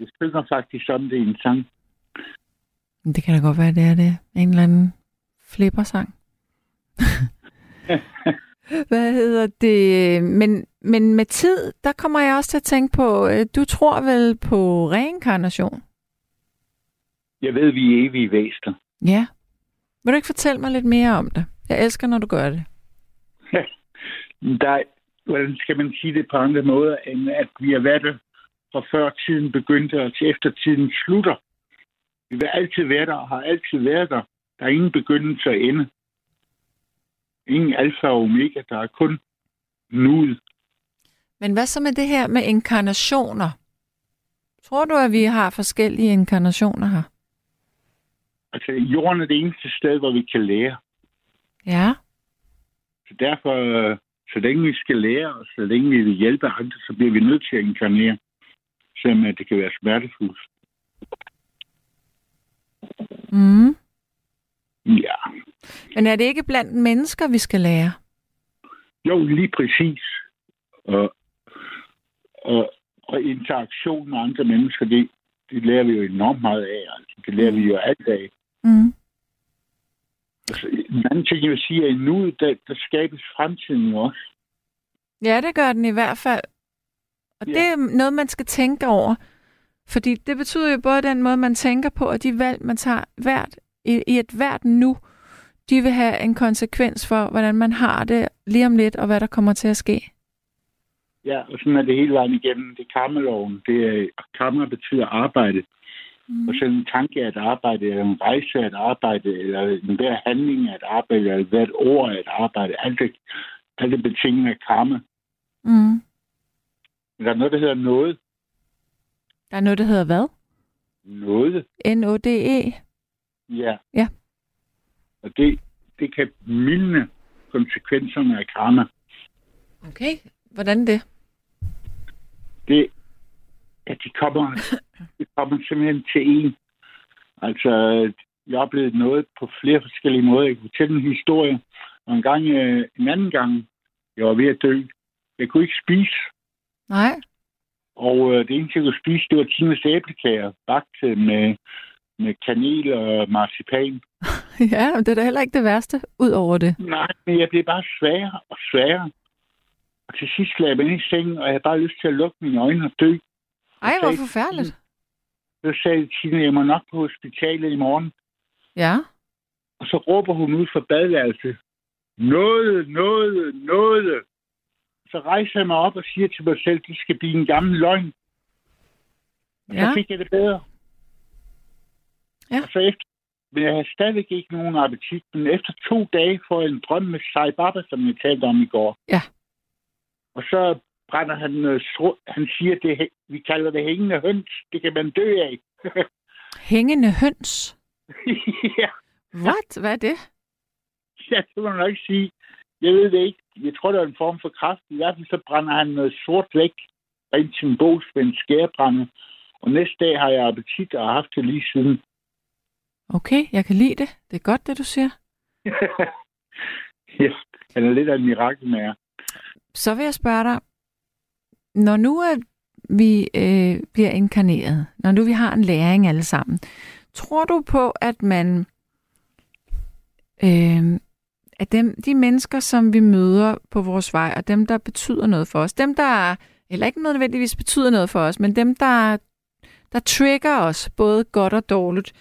Jeg synger faktisk om det i en sang. Det kan da godt være, det er det. En eller anden flippersang. Hvad hedder det? Men, men med tid, der kommer jeg også til at tænke på, øh, du tror vel på reinkarnation? Jeg ved, vi er evige væster. Ja. Vil du ikke fortælle mig lidt mere om det? Jeg elsker, når du gør det. der, er, hvordan skal man sige det på andre måder, end at vi har været der fra før tiden begyndte og til efter tiden slutter. Vi vil altid være der og har altid været der. Der er ingen begyndelse og ende. Ingen alfa og omega. Der er kun nuet. Men hvad så med det her med inkarnationer? Tror du, at vi har forskellige inkarnationer her? Altså, jorden er det eneste sted, hvor vi kan lære. Ja. Så derfor, så længe vi skal lære, og så længe vi vil hjælpe andre, så bliver vi nødt til at inkarnere, selvom det kan være smertefuldt. Mm. Ja. Men er det ikke blandt mennesker, vi skal lære? Jo, lige præcis. Og, og, og interaktion med andre mennesker, det, det lærer vi jo enormt meget af. Altså. Det lærer vi jo alt af. Mm. Altså, en anden ting, jeg vil sige, er, at nu der, der skabes fremtiden jo også. Ja, det gør den i hvert fald. Og ja. det er noget, man skal tænke over. Fordi det betyder jo både den måde, man tænker på, og de valg, man tager hvert, i, i et hvert nu, de vil have en konsekvens for, hvordan man har det lige om lidt, og hvad der kommer til at ske. Ja, og sådan er det hele vejen igennem. Det er karmeloven. Det er, karma betyder arbejde. Mm. Og så en tanke af et arbejde, eller en rejse af et arbejde, eller en hver handling af et arbejde, eller hvert ord af et arbejde. Alt det, alt det betinget af karma. Mm. Men der er noget, der hedder noget. Der er noget, der hedder hvad? Noget. N-O-D-E? Ja. Ja. Og det, det kan mildne konsekvenserne af karma. Okay. Hvordan det? Det, at de kommer, de kommer simpelthen til en. Altså, jeg oplevede noget på flere forskellige måder. Jeg kan fortælle en historie. Og en gang, øh, en anden gang, jeg var ved at dø. Jeg kunne ikke spise. Nej. Og øh, det eneste, jeg kunne spise, det var Tines æblekager, bagt med, med kanel og marcipan. ja, men det er da heller ikke det værste, ud over det. Nej, men jeg blev bare sværere og sværere. Og til sidst lagde jeg mig i sengen, og jeg havde bare lyst til at lukke mine øjne og dø. Ej, hvor forfærdeligt. Så sagde Tine, jeg må nok på hospitalet i morgen. Ja. Og så råber hun ud fra badeværelset. Noget, noget, noget. Så rejser jeg mig op og siger til mig selv, det skal blive en gammel løgn. Og Ja. så fik jeg det bedre. Ja. Og så efter, men jeg har stadigvæk ikke nogen appetit. Men efter to dage får jeg en drøm med Sai Baba, som jeg talte om i går. Ja. Og så brænder han, øh, han siger, det, vi kalder det hængende høns. Det kan man dø af. Hængende høns. ja. What? Hvad er det? ja, det må man nok sige. Jeg ved det ikke. Jeg tror, det er en form for kraft. I hvert fald så brænder han noget sort væk. Rent symbolsk med en skærebrænde. Og næste dag har jeg appetit og har haft det lige siden. Okay, jeg kan lide det. Det er godt, det du siger. ja, han er lidt af en mirakelmager. Så vil jeg spørge dig, når nu er vi øh, bliver inkarneret, når nu vi har en læring alle sammen, tror du på, at man, øh, at dem, de mennesker, som vi møder på vores vej, og dem, der betyder noget for os, dem, der, eller ikke nødvendigvis betyder noget for os, men dem, der, der trigger os, både godt og dårligt,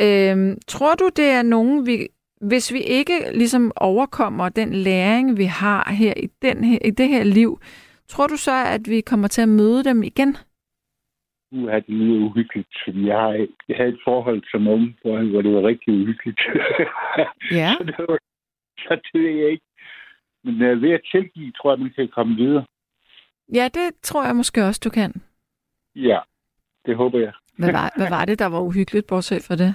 øh, tror du, det er nogen, vi, hvis vi ikke ligesom overkommer den læring, vi har her i, den her, i det her liv, tror du så, at vi kommer til at møde dem igen? Nu er det lige uhyggeligt, jeg, har, jeg havde et forhold som ung, hvor, det var rigtig uhyggeligt. Ja. så, det var, så det ved jeg ikke. Men uh, ved at tilgive, tror jeg, man kan komme videre. Ja, det tror jeg måske også, du kan. Ja, det håber jeg. Hvad var, hvad var det, der var uhyggeligt, bortset fra det?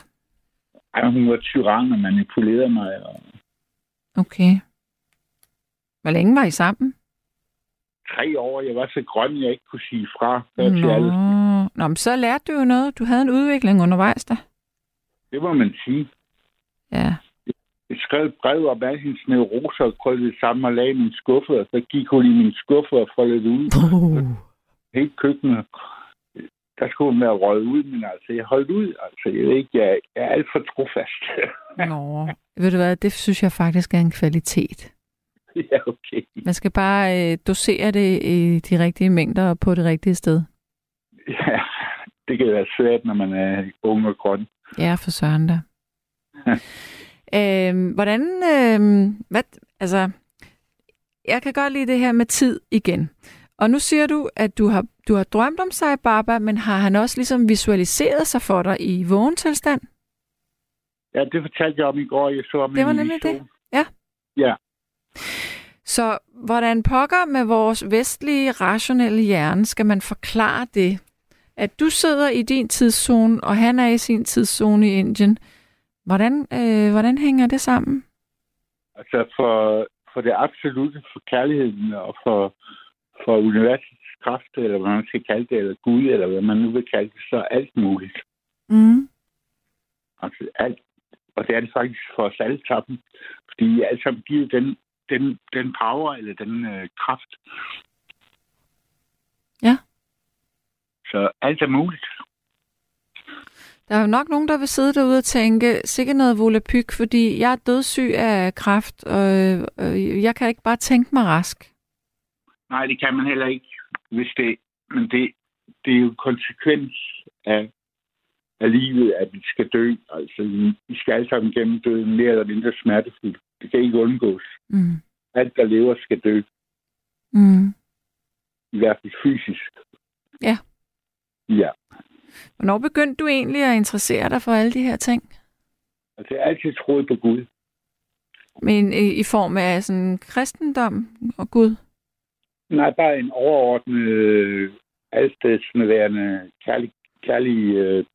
Ej, hun var tyran og manipulerede mig. Og Okay. Hvor længe var I sammen? Tre år, jeg var så grøn, jeg ikke kunne sige fra. før til Nå. alle. Nå, men så lærte du jo noget. Du havde en udvikling undervejs der. Det må man sige. Ja. Jeg skrev et brev om alle hendes neuroser og krøllede det sammen og lagde i min skuffe, og så gik hun i min skuffe og foldede det ud. Uh. Helt køkkenet. Der skulle hun være røget ud, men altså, jeg holdt ud. Altså, jeg ved ikke, jeg, jeg er alt for trofast. Nå. Ved du hvad, det synes jeg faktisk er en kvalitet. ja, okay. Man skal bare øh, dosere det i de rigtige mængder og på det rigtige sted. Ja, det kan være svært, når man er ung og grøn. Ja, for søren da. øhm, hvordan, øhm, hvad, altså, jeg kan godt lide det her med tid igen. Og nu siger du, at du har, du har drømt om Sai Baba, men har han også ligesom visualiseret sig for dig i vågen tilstand? Ja, det fortalte jeg om i går. Jeg så om Det var nemlig vision. det. Ja. Ja. Så hvordan pokker med vores vestlige, rationelle hjerne skal man forklare det? At du sidder i din tidszone, og han er i sin tidszone i Indien. Hvordan, øh, hvordan hænger det sammen? Altså for, for det absolute, for kærligheden og for, for universets kraft, eller hvad man skal kalde det, eller Gud, eller hvad man nu vil kalde det, så er alt muligt. Mm. Altså alt. Og det er det faktisk for os alle sammen. Fordi vi er alle sammen givet den, den, den power, eller den øh, kraft. Ja. Så alt er muligt. Der er jo nok nogen, der vil sidde derude og tænke, sikkert noget volapyk, fordi jeg er dødssyg af kræft, og øh, jeg kan ikke bare tænke mig rask. Nej, det kan man heller ikke, hvis det... Men det, det er jo en konsekvens af, af livet, at vi skal dø. Altså, vi- vi skal alle sammen gennem døden mere eller mindre smertefuldt. Det kan ikke undgås. Mm. Alt, der lever, skal dø. Mm. I hvert fald fysisk. Ja. Ja. Hvornår begyndte du egentlig at interessere dig for alle de her ting? Altså, jeg har altid troet på Gud. Men i, i form af sådan kristendom og Gud? Nej, bare en overordnet, øh, altstedsnærværende, kærlig, kærlig øh,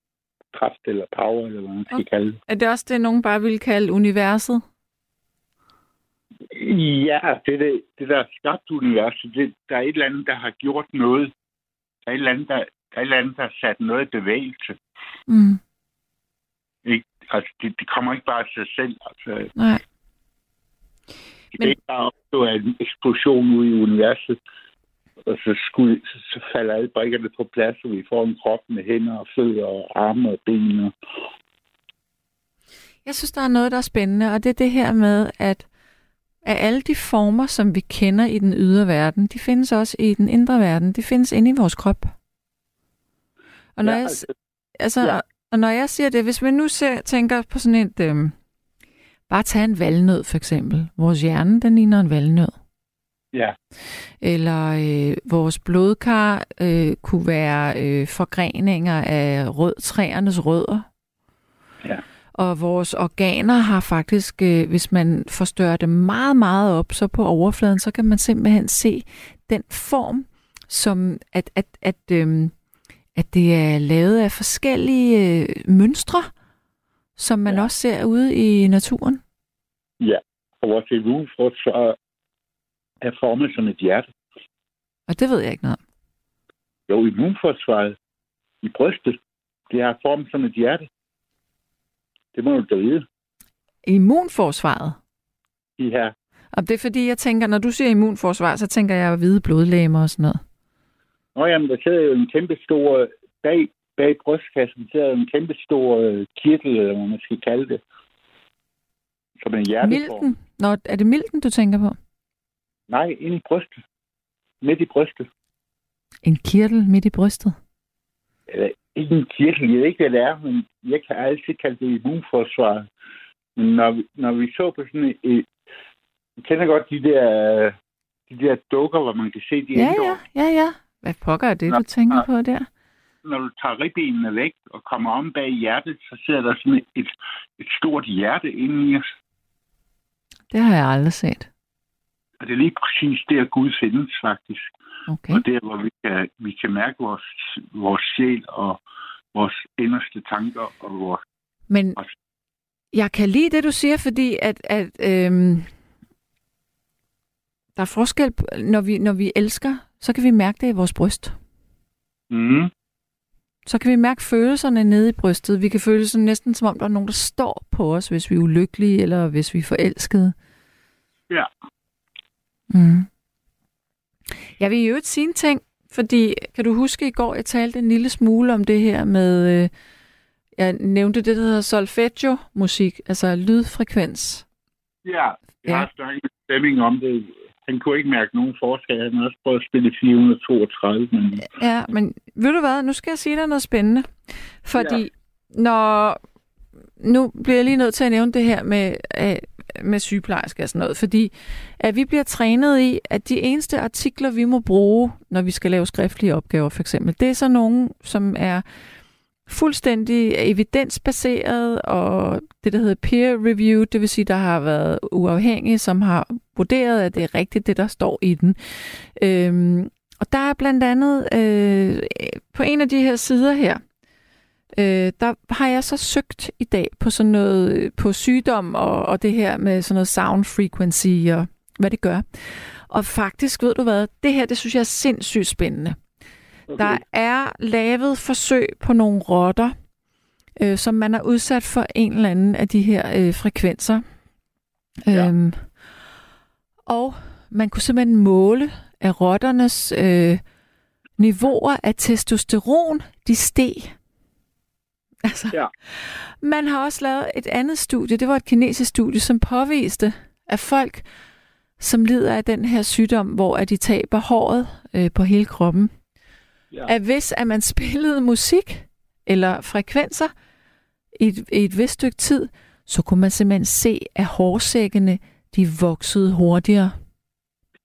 kraft eller power, eller hvad man skal okay. kalde det. Er det også det, nogen bare ville kalde universet? Ja, det, er det, det der skabt universet, det, der er et eller andet, der har gjort noget. Der er et eller andet, der, der, er et eller andet, der har sat noget i bevægelse. Mm. Ikke? Altså, det, det kommer ikke bare af sig selv. Altså, Nej. det kan ikke bare opstå af en eksplosion ude i universet, og så, skulle, så, så falder alle brikkerne på plads, og vi får en krop med hænder og fødder og arme og ben. Og, Jeg synes, der er noget, der er spændende, og det er det her med, at af alle de former, som vi kender i den ydre verden, de findes også i den indre verden. De findes inde i vores krop. Og når, Ja, jeg, altså, altså, ja. og når jeg siger det, hvis vi nu ser, tænker på sådan et... Øhm, bare tage en valnød, for eksempel. Vores hjerne, den ligner en valnød. ja, Eller øh, vores blodkar øh, kunne være øh, forgreninger af rød, træernes rødder. Ja. Og vores organer har faktisk, øh, hvis man forstørrer det meget, meget op, så på overfladen, så kan man simpelthen se den form, som at, at, at, øhm, at det er lavet af forskellige øh, mønstre, som man ja. også ser ude i naturen. Ja, og vores immunforsvar er formet som et hjerte. Og det ved jeg ikke noget om. Jo, immunforsvaret i brystet, det er formet som et hjerte. Det må du vide. Immunforsvaret? Ja. Og det er fordi, jeg tænker, når du siger immunforsvar, så tænker jeg hvide blodlægemer og sådan noget. Nå jamen, der sidder jo en kæmpe stor, bag, bag brystkassen, sidder en kæmpe stor øh, kirtel, eller hvad man skal kalde det. Som en hjerteform. Milten? Nå, er det milten, du tænker på? Nej, inde i brystet. Midt i brystet. En kirtel midt i brystet? Eller ikke en kirtel, jeg ved ikke, hvad det er, men jeg kan altid kalde det immunforsvar. Men når vi, når vi så på sådan et... jeg kender godt de der, de der dukker, hvor man kan se de Ja, ja, ja, ja. Hvad pokker er det, Nå, du tænker nå. på der? når du tager ribbenene væk og kommer om bag hjertet, så sidder der sådan et, et, et stort hjerte inde i os. Det har jeg aldrig set. Og det er lige præcis der, Gud findes faktisk. Okay. Og der, hvor vi kan, vi kan mærke vores, vores sjæl og vores inderste tanker og vores... Men jeg kan lide det, du siger, fordi at, at øhm, der er forskel, når vi, når vi elsker, så kan vi mærke det i vores bryst. Mm. Så kan vi mærke følelserne nede i brystet. Vi kan føle sådan næsten som om, der er nogen, der står på os, hvis vi er ulykkelige, eller hvis vi er forelskede. Ja. Mm. Jeg vil jo ikke sige en ting, fordi kan du huske i går, jeg talte en lille smule om det her med, øh, jeg nævnte det, der hedder solfeggio-musik, altså lydfrekvens. Ja, jeg Ja. har snakket med Flemming om det. Han kunne ikke mærke nogen forskel. Han har også prøvet at spille 432, men Ja, men ved du hvad, nu skal jeg sige dig noget spændende. Fordi ja. når... Nu bliver jeg lige nødt til at nævne det her med, øh, med sygeplejersker og sådan noget, fordi at vi bliver trænet i, at de eneste artikler, vi må bruge, når vi skal lave skriftlige opgaver for eksempel, det er så nogen, som er fuldstændig evidensbaseret og det, der hedder peer review, det vil sige, der har været uafhængige, som har vurderet, at det er rigtigt, det der står i den. Øhm, og der er blandt andet øh, på en af de her sider her, øh, der har jeg så søgt i dag på sådan noget øh, på sygdom og, og det her med sådan noget sound frequency og hvad det gør. Og faktisk, ved du hvad, det her, det synes jeg er sindssygt spændende. Okay. Der er lavet forsøg på nogle rotter, øh, som man er udsat for en eller anden af de her øh, frekvenser. Ja. Øhm, og man kunne simpelthen måle, at rotternes øh, niveauer af testosteron, de steg. Altså, ja. man har også lavet et andet studie, det var et kinesisk studie, som påviste, at folk, som lider af den her sygdom, hvor at de taber håret øh, på hele kroppen, ja. at hvis at man spillede musik eller frekvenser i et, i et vist stykke tid, så kunne man simpelthen se, at hårsækkene de voksede hurtigere.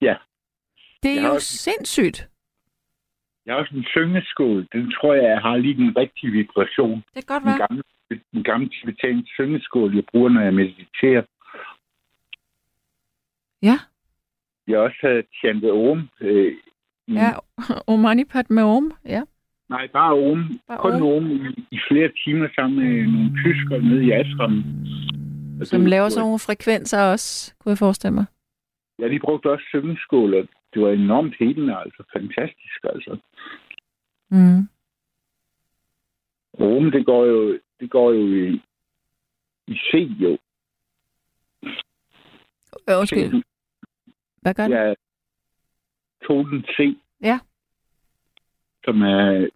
Ja. Det er jo også- sindssygt. Jeg har også en syngeskål. Den tror jeg, jeg har lige den rigtige vibration. Det kan godt En være. gammel, en gammel tibetansk syngeskål, jeg bruger, når jeg mediterer. Ja. Jeg har også havde chantet om. Øh, i- Ja, Omanipat med om. Ja. Nej, bare om. Bare Kun om. i, i flere timer sammen med nogle tyskere nede i Ashram. Og Som laver sådan nogle frekvenser også, kunne jeg forestille mig. Ja, de brugte også syngeskål, og det var enormt helende, altså fantastisk, altså. Mm. Rom, det går jo, det går jo i, i C, jo. Øh, undskyld. Hvad gør det? Ja, tonen C, Ja. som er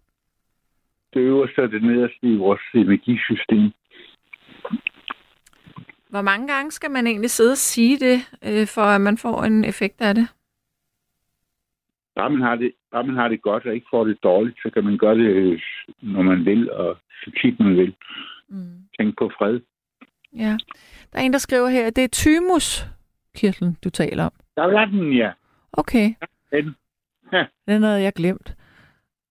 det øverste og det nederste i vores energisystem. Hvor mange gange skal man egentlig sidde og sige det, øh, for at man får en effekt af det? Bare man, har det, bare man har det godt og ikke får det dårligt, så kan man gøre det, øh, når man vil, og så tit man vil. Mm. Tænk på fred. Ja. Der er en, der skriver her, at det er thymuskirtlen, du taler om. Der var den, ja. Okay. Den. Ja. Den havde jeg glemt.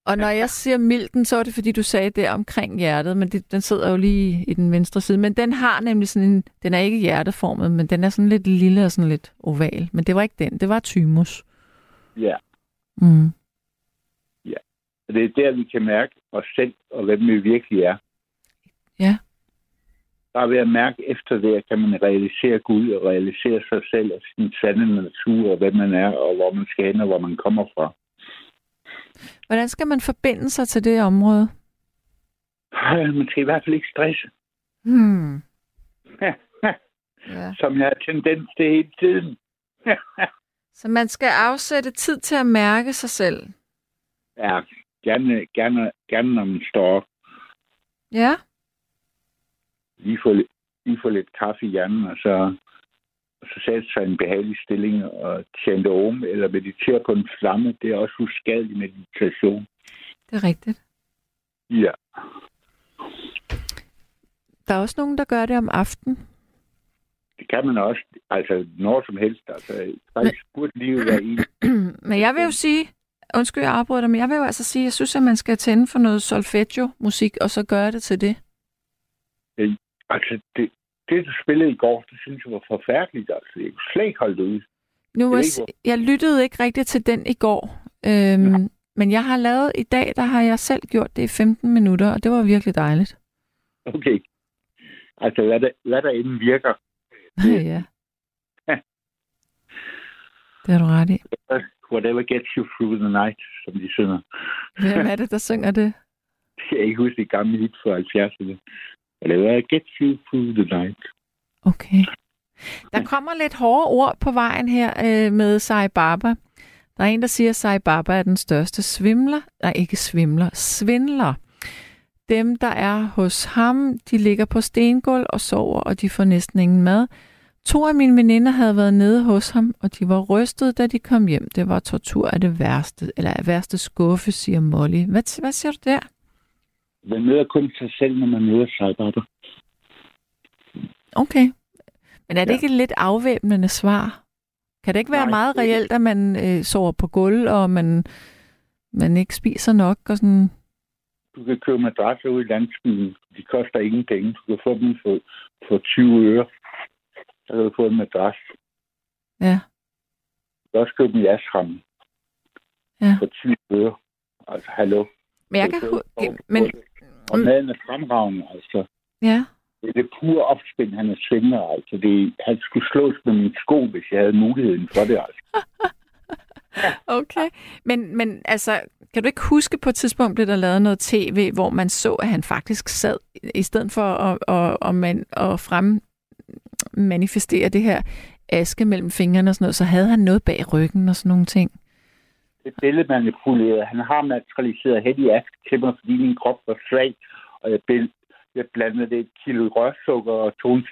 Og når jeg siger milten, så er det fordi, du sagde det omkring hjertet, men det, den sidder jo lige i den venstre side. Men den har nemlig sådan en, den er ikke hjerteformet, men den er sådan lidt lille og sådan lidt oval. Men det var ikke den, det var thymus. Ja. Mm. Og det er der, vi kan mærke os selv, og hvem vi virkelig er. Ja. Bare ved at mærke efter det, kan man realisere Gud og realisere sig selv og sin sande natur, og hvem man er, og hvor man skal hen, og hvor man kommer fra. Hvordan skal man forbinde sig til det område? Man skal i hvert fald ikke stresse, Hmm. Ja. som jeg har tendens til hele tiden. Så man skal afsætte tid til at mærke sig selv. ja, gerne, gerne, gerne når man står. Ja. Lige få, lige få lidt kaffe i hjernen, og så, så sætte sig i en behagelig stilling og tjente om, eller meditere på en flamme. Det er også uskadelig meditation. Det er rigtigt. Ja. Der er også nogen, der gør det om aftenen. Det kan man også, altså når som helst. Altså, faktisk burde livet være en. men jeg vil jo sige, undskyld, jeg afbryder dig, men jeg vil jo altså sige, jeg synes, at man skal tænde for noget solfeggio-musik, og så gøre det til det. Altså, det, det, du spillede i går, det synes jeg var forfærdeligt. Altså, jeg kunne slet ikke holde det ud. Nu Jeg ikke, s- jeg lyttede ikke rigtigt til den i går, øhm, men jeg har lavet i dag, der har jeg selv gjort det i 15 minutter, og det var virkelig dejligt. Okay. Altså, hvad der, hvad der end virker. Ja. Det har du ret i. Whatever gets you through the night, som de synger. Hvem er det, der synger det? Jeg kan ikke huske det gamle hit fra 70'erne. Whatever gets you through the night. Okay. Der kommer lidt hårde ord på vejen her øh, med Sai Baba. Der er en, der siger, at Sai Baba er den største svimler. Nej, ikke svimler, svindler. Dem, der er hos ham, de ligger på stengulv og sover, og de får næsten ingen mad. To af mine veninder havde været nede hos ham, og de var rystet, da de kom hjem. Det var tortur af det værste, eller af værste skuffe, siger Molly. Hvad, hvad siger du der? Man møder kun sig selv, når man møder sig, Okay. Men er det Ja. ikke et lidt afvæbnende svar? Kan det ikke være Nej, meget reelt, at man øh, sover på gulv, og man, man ikke spiser nok? Og sådan? Du kan købe madrasser ud i landsbyen. De koster ingen penge. Du kan få dem for, for 20 øre. Så kan du få en madras. Ja. Du kan også købe dem i ashram. Ja. For 20 øre. Altså, hallo. Men jeg kan på men. Og maden er fremragende, altså. ja. Det er det pure opspind, han er svindler, altså. Det, han skulle slås med min sko, hvis jeg havde muligheden for det, altså. Okay. Men, men altså, kan du ikke huske på et tidspunkt, blev der lavet noget tv, hvor man så, at han faktisk sad, i stedet for at, at, at, man, at frem manifestere det her aske mellem fingrene og sådan noget, så havde han noget bag ryggen og sådan nogle ting. Det billede manipuleret. Han har materialiseret hen i ask til mig, fordi min krop var svag, og jeg, bil- jeg blandede det et kilo rørsukker og tog en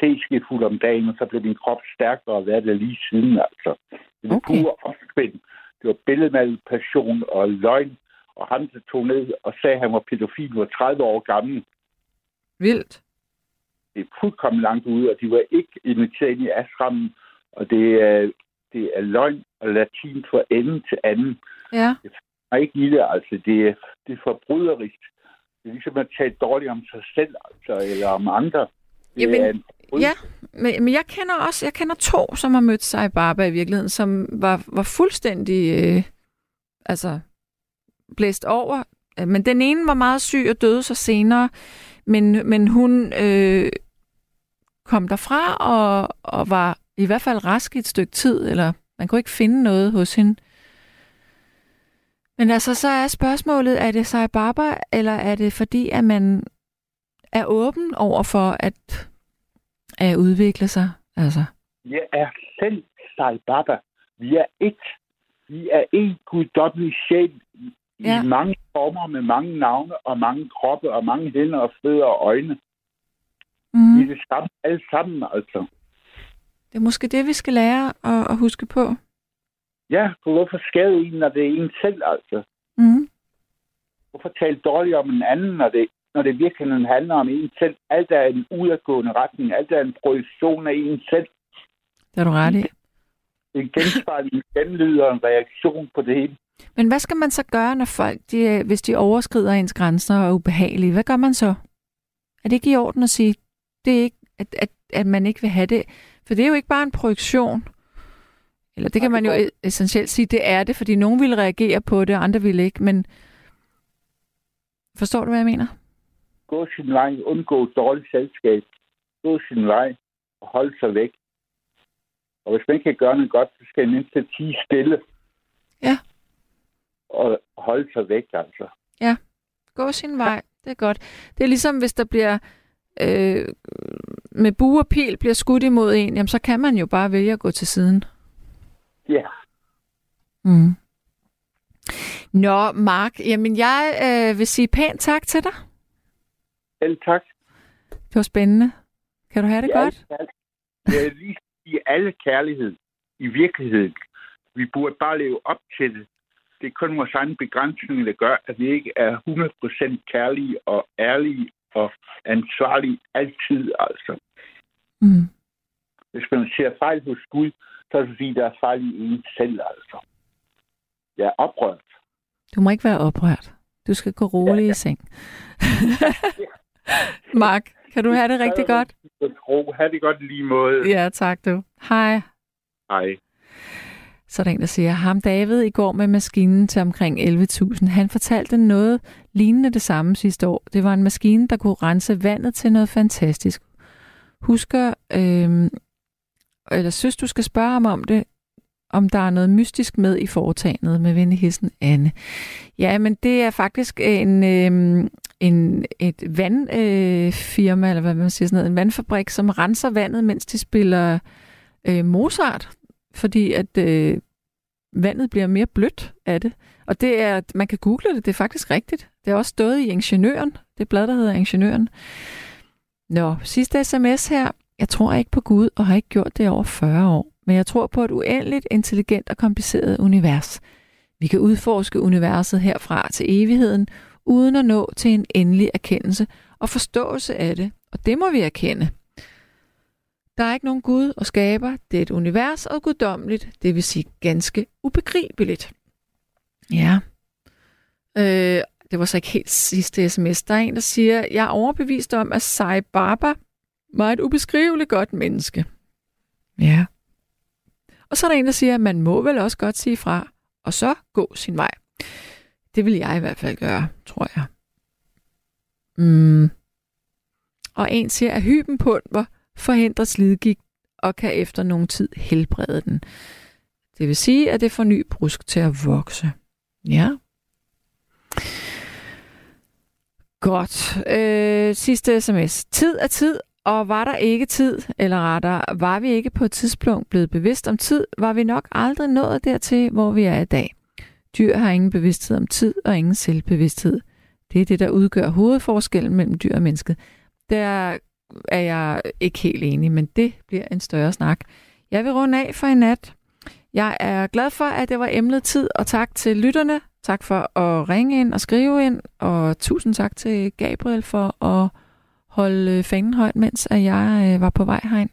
teskefuld om dagen, og så blev min krop stærkere og været der lige siden, altså. Det var Okay. pure opspind. Det var billedmanipulation og løgn, og han tog ned og sagde, at han var pædofil, var 30 år gammel. Vildt. Det er fuldkommen langt ude, og de var ikke inviteret i ashrammen, og det er, det er løgn og latin fra ende til anden. Ja. er ikke i det, altså. Det er, det er forbryderisk. Det er ligesom at tale dårligt om sig selv, altså, eller om andre. Det Jamen, er en forbrydelse. Ja, men, men jeg kender også jeg kender to, som har mødt sig i Barba i virkeligheden, som var, var fuldstændig øh, altså blæst over. Øh, men den ene var meget syg og døde så senere, men, men hun øh, kom derfra og, og var i hvert fald rask i et stykke tid, eller man kunne ikke finde noget hos hende. Men altså, så er spørgsmålet, er det Sai Baba, eller er det fordi, at man er åben over for at, at udvikle sig? Altså, Jeg er selv Sai Baba. Vi er et. Vi er en guddommelig sjæl i Ja. mange former med mange navne og mange kroppe og mange hænder og fødder og øjne. Vi mm, er det samme alle sammen, altså. det er måske det, vi skal lære at, at huske på. Ja, for hvorfor skade en, når det er en selv, altså? Mm. Hvorfor tale dårligt om en anden, når det, når det virkelig handler om en selv? Alt er en udadgående retning. Alt er en projektion af en selv. Det har du ret i. En genspejling, en genlyd og en reaktion på det hele. Men hvad skal man så gøre, når folk, de, hvis de overskrider ens grænser og er ubehagelige? Hvad gør man så? Er det ikke i orden at sige, det er ikke, at, at, at man ikke vil have det? For det er jo ikke bare en projektion. Eller det kan man jo essentielt sige, det er det, fordi nogen vil reagere på det, og andre vil ikke. Men forstår du, hvad jeg mener? Gå sin vej, undgå dårligt selskab. Gå sin vej og holde sig væk. Og hvis man ikke kan gøre noget godt, så skal man mindst tige stille. Ja. Og holde sig væk, altså. Ja, gå sin vej. Det er godt. Det er ligesom, hvis der bliver øh, med bue og pil bliver skudt imod en, jamen så kan man jo bare vælge at gå til siden. Ja. Mm. Nå, Mark, jamen jeg øh, vil sige pænt tak til dig. Selv tak. Det var spændende. Kan du have det Ja, godt? Jeg vil lige sige alle kærlighed i virkeligheden. Vi burde bare leve op til det. Det er kun vores egen begrænsning, der gør, at vi ikke er 100% kærlige og ærlige og ansvarlige altid, altså. Mm. Hvis man ser fejl hos Gud, så er det fordi, der er fejl i en selv, altså. Jeg er oprørt. Du må ikke være oprørt. Du skal gå roligt ja, ja. i seng. Mark, kan du have det rigtig godt? Ro, ha' det godt lige måde. Ja, tak du. Hej. Hej. Så er der en, der siger, ham David i går med maskinen til omkring 11.000, han fortalte noget lignende det samme sidste år. Det var en maskine, der kunne rense vandet til noget fantastisk. Husker, øh, eller synes du skal spørge ham om det, om der er noget mystisk med i foretagendet med venligheden Anne. Ja, men det er faktisk en, øh, en, et vandfirma, øh, firma, eller hvad man siger sådan noget, en vandfabrik, som renser vandet, mens de spiller øh, Mozart, fordi at øh, vandet bliver mere blødt af det. Og det er, man kan google det, det er faktisk rigtigt. Det er også stået i Ingeniøren, det blad, der hedder Ingeniøren. Nå, sidste sms her. Jeg tror ikke på Gud, og har ikke gjort det i over 40 år. Men jeg tror på et uendeligt, intelligent og kompliceret univers. Vi kan udforske universet herfra til evigheden, uden at nå til en endelig erkendelse og forståelse af det. Og det må vi erkende. Der er ikke nogen Gud og skaber. Det er et univers og guddommeligt, det vil sige ganske ubegribeligt. Ja. Øh, det var så ikke helt sidste sms. Der er en, der siger, jeg er overbevist om, at Sai Baba var et ubeskriveligt godt menneske. Ja. Og så er der en, der siger, at man må vel også godt sige fra, og så gå sin vej. Det vil jeg i hvert fald gøre, tror jeg. Mm. Og en siger, at hybenpulver forhindrer slidgigt og kan efter nogen tid helbrede den. Det vil sige, at det får ny brusk til at vokse. Ja. Godt. Øh, sidste sms. Tid er tid, og var der ikke tid, eller rettere, var vi ikke på et tidspunkt blevet bevidst om tid, var vi nok aldrig nået dertil, hvor vi er i dag. Dyr har ingen bevidsthed om tid og ingen selvbevidsthed. Det er det, der udgør hovedforskellen mellem dyr og mennesket. Der er jeg ikke helt enig, men det bliver en større snak. Jeg vil runde af for i nat. Jeg er glad for, at det var emnet tid, og tak til lytterne. Tak for at ringe ind og skrive ind, og tusind tak til Gabriel for at holde fanen højt, mens jeg øh, var på vej herind.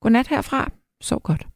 Godnat herfra. Sov godt.